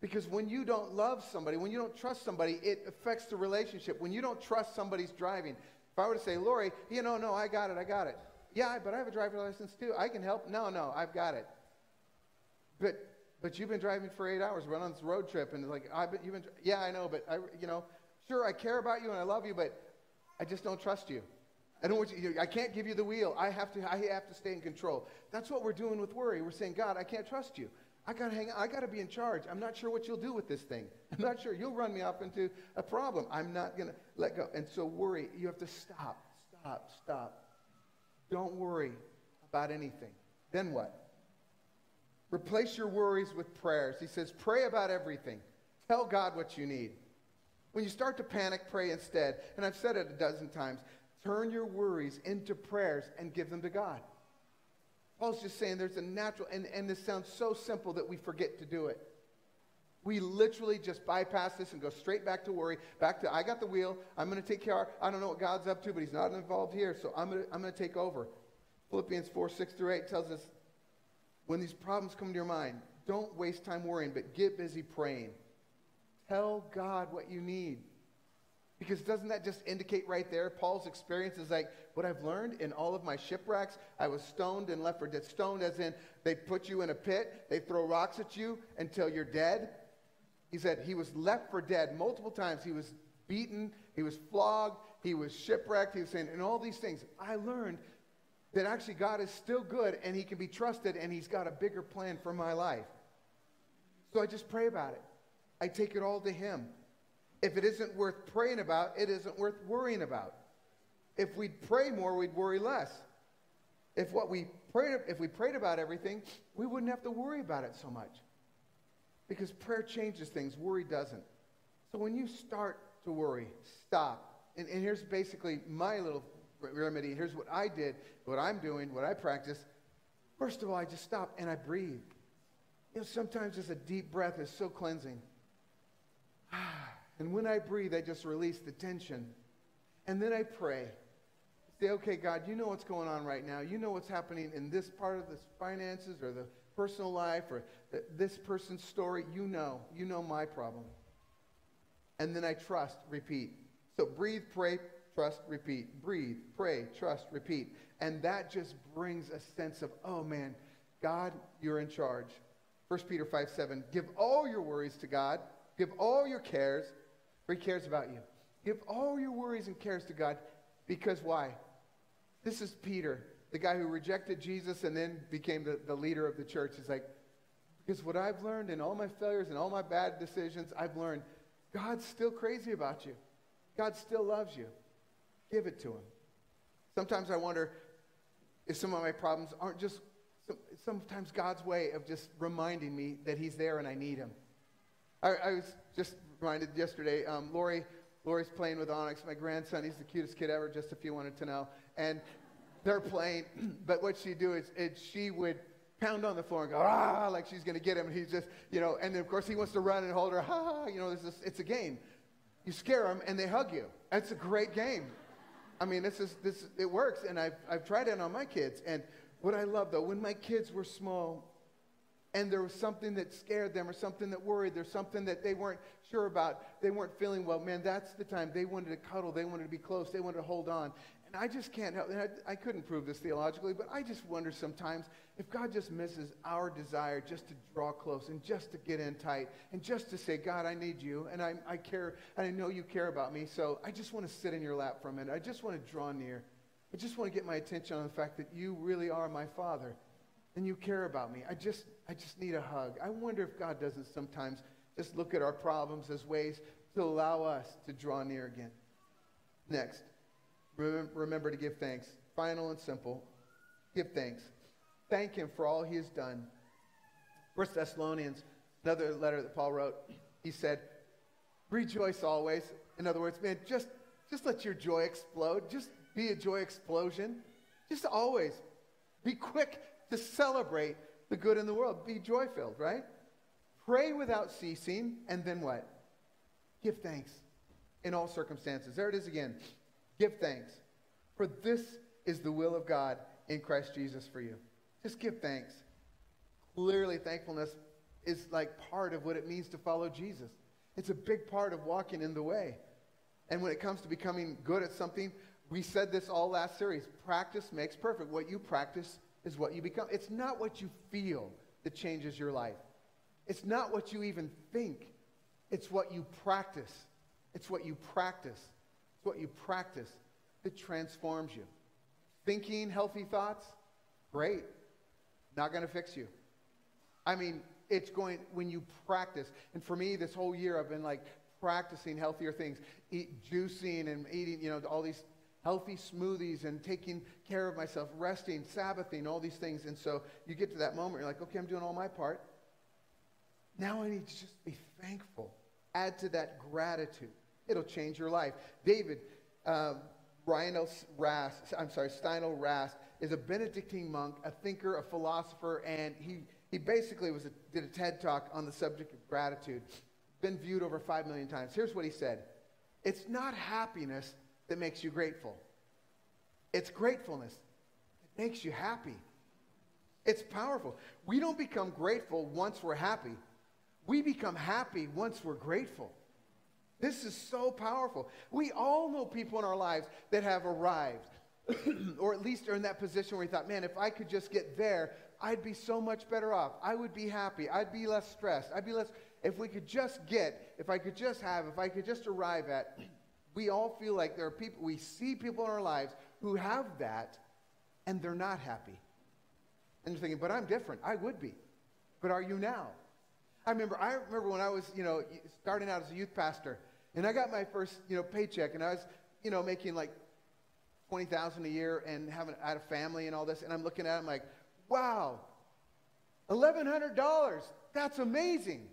C: Because when you don't love somebody, when you don't trust somebody, it affects the relationship. When you don't trust somebody's driving, if I were to say, Lori, you know, no, I got it, I got it. Yeah, but I have a driver's license too. I can help. No, no, I've got it. But but you've been driving for eight hours. We're on this road trip, and like I've been. You've been. Yeah, I know, but I, you know, sure, I care about you and I love you, but I just don't trust you. I don't want you, I can't give you the wheel. I have to I have to stay in control. That's what we're doing with worry. We're saying, God, I can't trust you. I gotta hang I gotta be in charge. I'm not sure what you'll do with this thing. I'm not sure. You'll run me up into a problem. I'm not gonna let go. And so worry, you have to stop, stop, stop. Don't worry about anything. Then what? Replace your worries with prayers. He says, pray about everything. Tell God what you need. When you start to panic, pray instead. And I've said it a dozen times. Turn your worries into prayers and give them to God. Paul's just saying there's a natural, and, and this sounds so simple that we forget to do it. We literally just bypass this and go straight back to worry, back to I got the wheel, I'm going to take care. I don't know what God's up to, but He's not involved here, so I'm going to, I'm going to take over. Philippians 4 6 through 8 tells us when these problems come to your mind, don't waste time worrying, but get busy praying. Tell God what you need. Because doesn't that just indicate right there? Paul's experience is like what I've learned in all of my shipwrecks. I was stoned and left for dead. Stoned, as in they put you in a pit, they throw rocks at you until you're dead. He said he was left for dead multiple times. He was beaten, he was flogged, he was shipwrecked. He was saying, and all these things. I learned that actually God is still good and he can be trusted and he's got a bigger plan for my life. So I just pray about it. I take it all to him. If it isn't worth praying about, it isn't worth worrying about. If we'd pray more, we'd worry less. If what we prayed, if we prayed about everything, we wouldn't have to worry about it so much. Because prayer changes things, worry doesn't. So when you start to worry, stop. And, and here's basically my little remedy. Here's what I did, what I'm doing, what I practice. First of all, I just stop and I breathe. You know, sometimes just a deep breath is so cleansing. *sighs* Ah, and when I breathe, I just release the tension. And then I pray. Say, okay, God, you know what's going on right now. You know what's happening in this part of the finances or the personal life or the, this person's story. You know. You know my problem. And then I trust, repeat. So breathe, pray, trust, repeat. Breathe, pray, trust, repeat. And that just brings a sense of, oh man, God, you're in charge. 1 Peter 5 7, give all your worries to God, give all your cares he cares about you. Give all your worries and cares to God because why? This is Peter, the guy who rejected Jesus and then became the, the leader of the church. He's like, because what I've learned in all my failures and all my bad decisions, I've learned God's still crazy about you. God still loves you. Give it to Him. Sometimes I wonder if some of my problems aren't just sometimes God's way of just reminding me that He's there and I need Him. I, I was just reminded yesterday, um, Lori, Lori's playing with Onyx, my grandson. He's the cutest kid ever, just if you wanted to know. And they're playing, *clears throat* but what she'd do is, is she would pound on the floor and go, ah, like she's going to get him. And he's just, you know, and of course he wants to run and hold her, ha, ah, you know, this it's a game. You scare them and they hug you. It's a great game. I mean, this is, this, it works. And I've, I've tried it on my kids. And what I love though, when my kids were small, and there was something that scared them or something that worried, there's something that they weren't sure about, they weren't feeling well, man, that's the time they wanted to cuddle, they wanted to be close, they wanted to hold on. And I just can't help, I, I couldn't prove this theologically, but I just wonder sometimes if God just misses our desire just to draw close and just to get in tight and just to say, God, I need you and I, I care and I know you care about me, so I just want to sit in your lap for a minute. I just want to draw near. I just want to get my attention on the fact that you really are my Father and you care about me. I just, I just need a hug. I wonder if God doesn't sometimes just look at our problems as ways to allow us to draw near again. Next, remember to give thanks. Final and simple. Give thanks. Thank him for all he has done. First Thessalonians, another letter that Paul wrote, he said, rejoice always. In other words, man, just, just let your joy explode. Just be a joy explosion. Just always be quick to celebrate the good in the world. Be joy filled, right? Pray without ceasing, and then what? Give thanks in all circumstances. There it is again. Give thanks. For this is the will of God in Christ Jesus for you. Just give thanks. Clearly, thankfulness is like part of what it means to follow Jesus. It's a big part of walking in the way. And when it comes to becoming good at something, we said this all last series practice makes perfect. What you practice, is what you become. It's not what you feel that changes your life. It's not what you even think. It's what you practice. It's what you practice. It's what you practice that transforms you. Thinking healthy thoughts, great. Not going to fix you. I mean, it's going when you practice. And for me, this whole year, I've been like practicing healthier things, eat juicing and eating, you know, all these healthy smoothies and taking care of myself, resting, Sabbathing, all these things. And so you get to that moment, you're like, okay, I'm doing all my part. Now I need to just be thankful. Add to that gratitude. It'll change your life. David, uh, um, Rhino Rast, I'm sorry, Steindl-Rast is a Benedictine monk, a thinker, a philosopher, and he, he basically was a, did a TED talk on the subject of gratitude. Been viewed over 5 million times. Here's what he said It's not happiness that makes you grateful. It's gratefulness that makes you happy. It's powerful. We don't become grateful once we're happy. We become happy once we're grateful. This is so powerful. We all know people in our lives that have arrived, *clears throat* or at least are in that position where we thought, man, if I could just get there, I'd be so much better off. I would be happy. I'd be less stressed. I'd be less. If we could just get, if I could just have, if I could just arrive at, we all feel like there are people, we see people in our lives who have that and they're not happy. And you're thinking, but I'm different. I would be. But are you now? I remember, I remember when I was, you know, starting out as a youth pastor and I got my first, you know, paycheck and I was, you know, making like 20,000 a year and having, I had a family and all this. And I'm looking at it, I'm like, wow, $1,100. That's amazing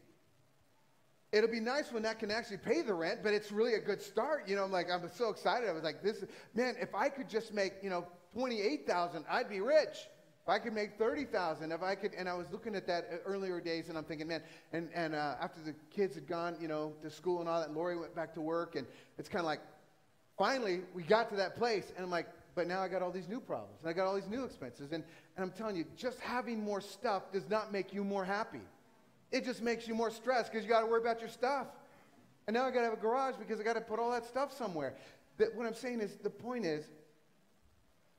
C: it'll be nice when that can actually pay the rent, but it's really a good start. You know, I'm like, I'm so excited. I was like, this, man, if I could just make, you know, 28,000, I'd be rich. If I could make 30,000, if I could, and I was looking at that earlier days and I'm thinking, man, and, and uh, after the kids had gone, you know, to school and all that, Lori went back to work and it's kind of like, finally we got to that place and I'm like, but now I got all these new problems and I got all these new expenses. And, and I'm telling you, just having more stuff does not make you more happy. It just makes you more stressed because you got to worry about your stuff. And now I got to have a garage because I got to put all that stuff somewhere. That what I'm saying is the point is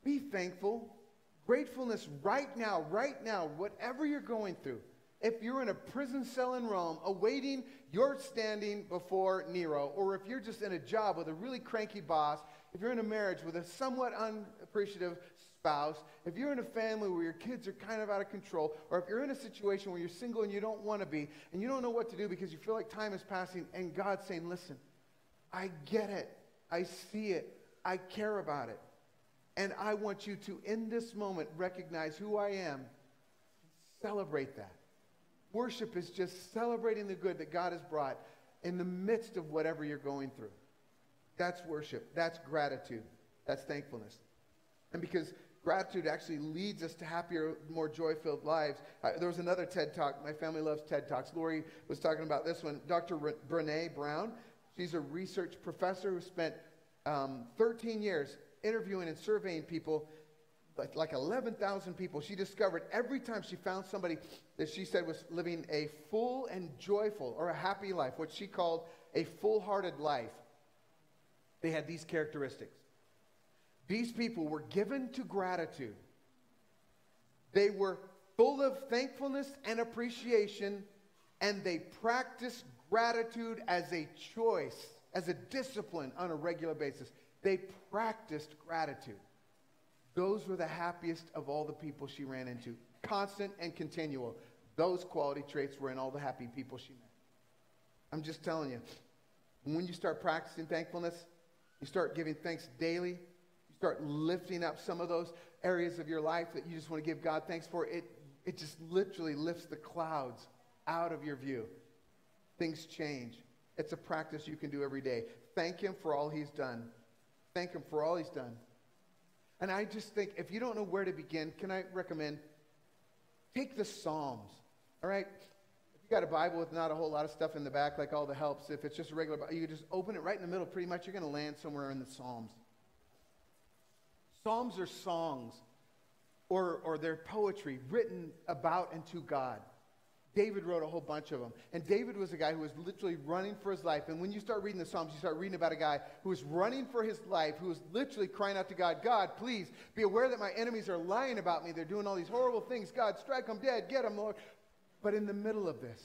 C: be thankful. Gratefulness right now, right now, whatever you're going through. If you're in a prison cell in Rome awaiting your standing before Nero, or if you're just in a job with a really cranky boss, if you're in a marriage with a somewhat unappreciative spouse, if you're in a family where your kids are kind of out of control, or if you're in a situation where you're single and you don't want to be, and you don't know what to do because you feel like time is passing, and God's saying, Listen, I get it. I see it. I care about it. And I want you to, in this moment, recognize who I am. Celebrate that. Worship is just celebrating the good that God has brought in the midst of whatever you're going through. That's worship. That's gratitude. That's thankfulness. And because gratitude actually leads us to happier, more joy filled lives. Uh, there was another TED Talk. My family loves TED Talks. Lori was talking about this one. Dr. R- Brene Brown, she's a research professor who spent um, 13 years interviewing and surveying people. Like, like 11,000 people, she discovered every time she found somebody that she said was living a full and joyful or a happy life, what she called a full hearted life, they had these characteristics. These people were given to gratitude. They were full of thankfulness and appreciation, and they practiced gratitude as a choice, as a discipline on a regular basis. They practiced gratitude. Those were the happiest of all the people she ran into, constant and continual. Those quality traits were in all the happy people she met. I'm just telling you, when you start practicing thankfulness, you start giving thanks daily, start lifting up some of those areas of your life that you just want to give God thanks for, it, it just literally lifts the clouds out of your view. Things change. It's a practice you can do every day. Thank Him for all He's done. Thank Him for all He's done. And I just think if you don't know where to begin, can I recommend take the Psalms? All right? you got a Bible with not a whole lot of stuff in the back, like all the helps, if it's just a regular Bible, you just open it right in the middle. Pretty much you're going to land somewhere in the Psalms. Psalms are songs or, or they're poetry written about and to God. David wrote a whole bunch of them. And David was a guy who was literally running for his life. And when you start reading the Psalms, you start reading about a guy who was running for his life, who was literally crying out to God, God, please be aware that my enemies are lying about me. They're doing all these horrible things. God, strike them dead. Get them, Lord. But in the middle of this,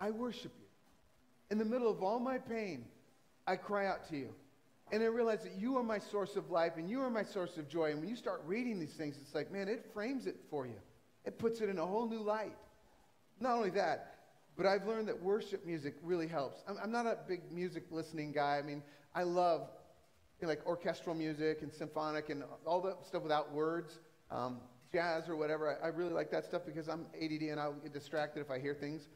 C: I worship you. In the middle of all my pain, I cry out to you. And I realize that you are my source of life and you are my source of joy. And when you start reading these things, it's like, man, it frames it for you. It puts it in a whole new light. Not only that, but I've learned that worship music really helps. I'm, I'm not a big music listening guy. I mean, I love you know, like orchestral music and symphonic and all the stuff without words, um, jazz or whatever. I, I really like that stuff because I'm ADD and I'll get distracted if I hear things.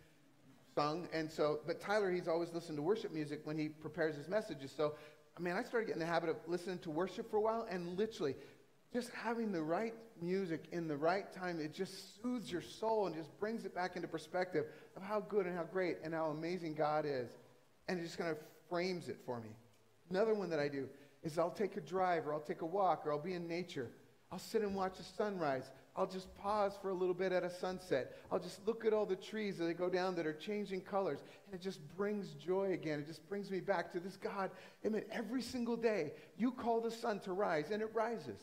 C: sung. And so, but Tyler, he's always listened to worship music when he prepares his messages. So I mean, I started getting the habit of listening to worship for a while and literally just having the right music in the right time, it just soothes your soul and just brings it back into perspective of how good and how great and how amazing God is. And it just kind of frames it for me. Another one that I do is I'll take a drive or I'll take a walk or I'll be in nature. I'll sit and watch the sunrise. I'll just pause for a little bit at a sunset. I'll just look at all the trees as they go down that are changing colors. And it just brings joy again. It just brings me back to this God. Amen. every single day, you call the sun to rise, and it rises.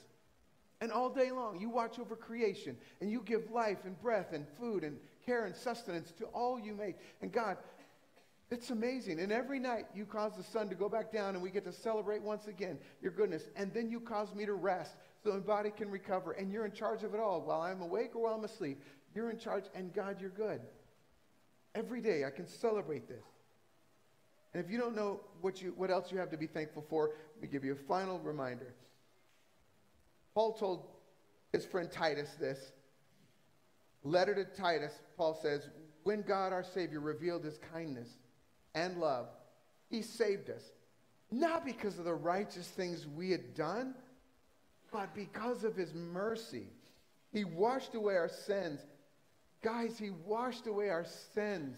C: And all day long, you watch over creation, and you give life and breath and food and care and sustenance to all you make. And God, it's amazing. And every night you cause the sun to go back down and we get to celebrate once again your goodness. And then you cause me to rest so my body can recover. And you're in charge of it all. While I'm awake or while I'm asleep, you're in charge, and God, you're good. Every day I can celebrate this. And if you don't know what, you, what else you have to be thankful for, let me give you a final reminder. Paul told his friend Titus this. Letter to Titus, Paul says, When God our Savior revealed his kindness and love, he saved us, not because of the righteous things we had done, but because of his mercy, he washed away our sins. Guys, he washed away our sins.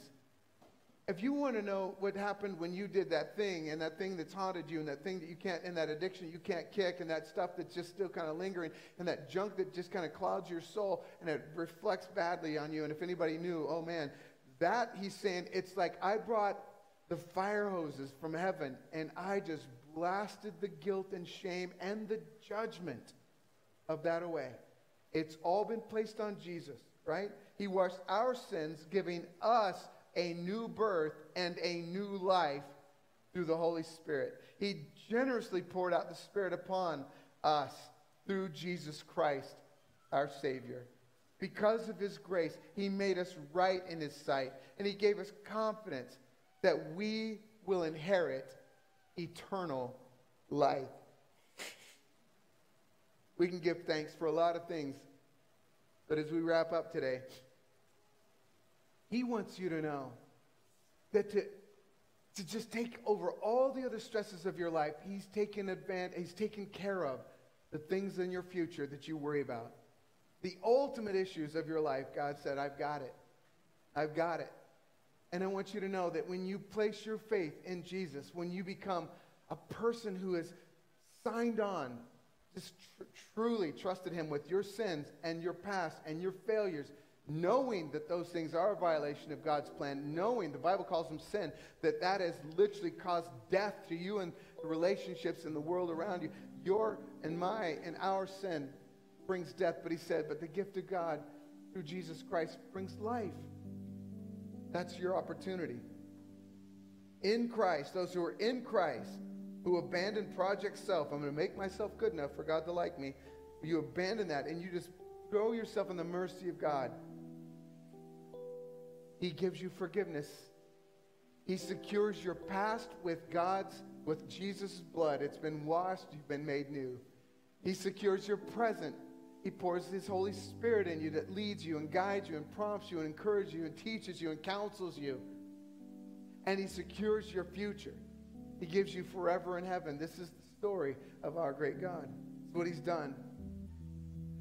C: If you want to know what happened when you did that thing and that thing that's haunted you and that thing that you can't, and that addiction you can't kick and that stuff that's just still kind of lingering and that junk that just kind of clouds your soul and it reflects badly on you. And if anybody knew, oh man, that he's saying, it's like I brought the fire hoses from heaven and I just blasted the guilt and shame and the judgment of that away. It's all been placed on Jesus, right? He washed our sins, giving us a new birth and a new life through the Holy Spirit. He generously poured out the Spirit upon us through Jesus Christ, our Savior. Because of His grace, He made us right in His sight, and He gave us confidence that we will inherit eternal life. We can give thanks for a lot of things, but as we wrap up today, he wants you to know that to, to just take over all the other stresses of your life, he's taken advantage, he's taken care of the things in your future that you worry about. The ultimate issues of your life, God said, I've got it. I've got it. And I want you to know that when you place your faith in Jesus, when you become a person who has signed on, just tr- truly trusted Him with your sins and your past and your failures, knowing that those things are a violation of God's plan, knowing the Bible calls them sin, that that has literally caused death to you and the relationships in the world around you. Your and my and our sin brings death, but He said, but the gift of God through Jesus Christ brings life. That's your opportunity. In Christ, those who are in Christ, who abandon project self, I'm going to make myself good enough for God to like me. You abandon that and you just throw yourself in the mercy of God. He gives you forgiveness. He secures your past with God's, with Jesus' blood. It's been washed, you've been made new. He secures your present he pours His Holy Spirit in you that leads you and guides you and prompts you and encourages you and teaches you and counsels you. And He secures your future. He gives you forever in heaven. This is the story of our great God. It's what He's done.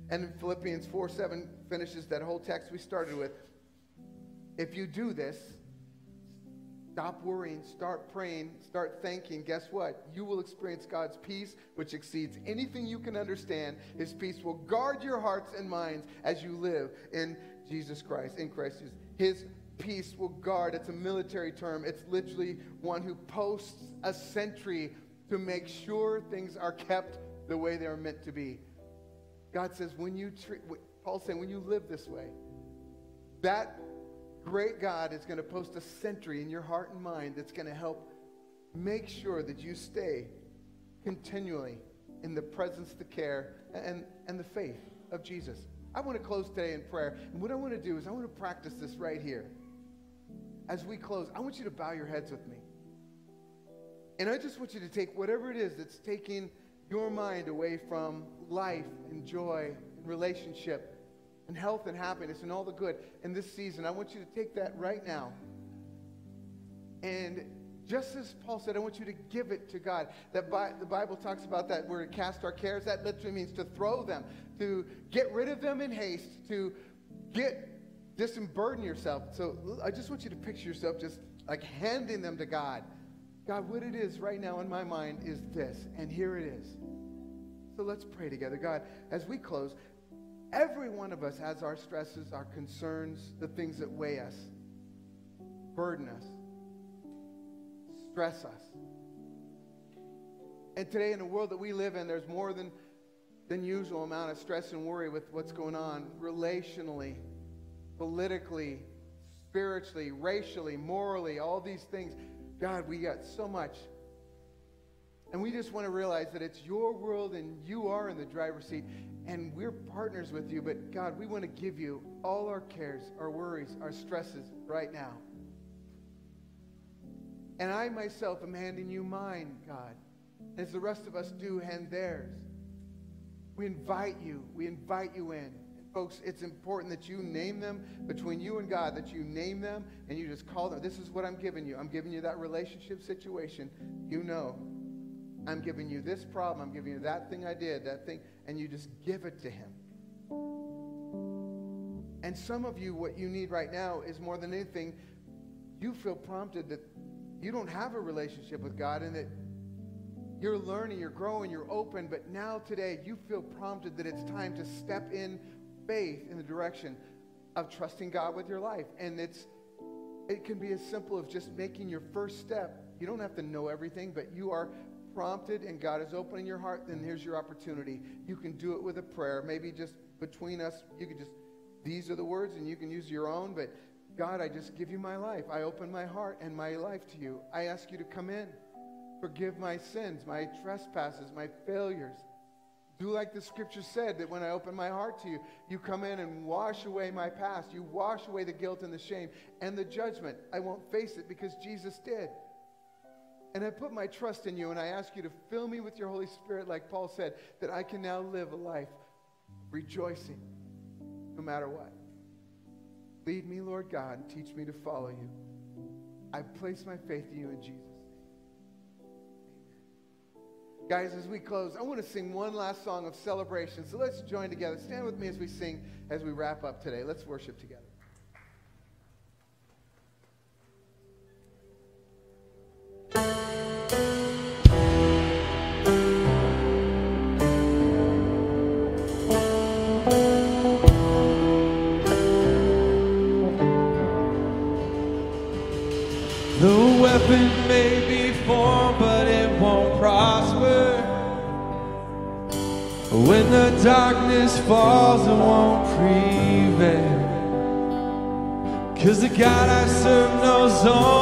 C: And Philippians 4 7 finishes that whole text we started with. If you do this, Stop worrying, start praying, start thanking. Guess what? You will experience God's peace, which exceeds anything you can understand. His peace will guard your hearts and minds as you live in Jesus Christ, in Christ Jesus. His peace will guard. It's a military term, it's literally one who posts a sentry to make sure things are kept the way they are meant to be. God says, when you treat, Paul's saying, when you live this way, that great God is going to post a sentry in your heart and mind that's going to help make sure that you stay continually in the presence, the care, and, and the faith of Jesus. I want to close today in prayer. And what I want to do is I want to practice this right here. As we close, I want you to bow your heads with me. And I just want you to take whatever it is that's taking your mind away from life and joy and relationship and health and happiness and all the good in this season. I want you to take that right now. And just as Paul said, I want you to give it to God. That Bi- the Bible talks about that word cast our cares. That literally means to throw them, to get rid of them in haste, to get disemburden yourself. So I just want you to picture yourself just like handing them to God. God, what it is right now in my mind is this, and here it is. So let's pray together. God, as we close, Every one of us has our stresses, our concerns, the things that weigh us, burden us, stress us. And today, in the world that we live in, there's more than, than usual amount of stress and worry with what's going on relationally, politically, spiritually, racially, morally, all these things. God, we got so much and we just want to realize that it's your world and you are in the driver's seat and we're partners with you. But God, we want to give you all our cares, our worries, our stresses right now. And I myself am handing you mine, God, as the rest of us do hand theirs. We invite you. We invite you in. folks, it's important that you name them between you and God, that you name them and you just call them. This is what I'm giving you. I'm giving you that relationship situation. You know I'm giving you this problem. I'm giving you that thing I did, that thing. And you just give it to Him. And some of you, what you need right now is more than anything, you feel prompted that you don't have a relationship with God and that you're learning, you're growing, you're open, but now today you feel prompted that it's time to step in faith in the direction of trusting God with your life. And it's it can be as simple as just making your first step. You don't have to know everything, but you are prompted and God is opening your heart, then here's your opportunity. You can do it with a prayer. Maybe just between us, you could just, these are the words, and you can use your own, but God, I just give you my life. I open my heart and my life to you. I ask you to come in. Forgive my sins, my trespasses, my failures. Do like the scripture said that when I open my heart to you, you come in and wash away my past. You wash away the guilt and the shame and the judgment. I won't face it because Jesus did. And I put my trust in you, and I ask you to fill me with your Holy Spirit, like Paul said, that I can now live a life rejoicing no matter what. Lead me, Lord God, and teach me to follow you. I place my faith in you in Jesus' name. Guys, as we close, I want to sing one last song of celebration. So let's join together. Stand with me as we sing, as we wrap up today. Let's worship together. falls, and won't prevail. Cause the God I serve knows all.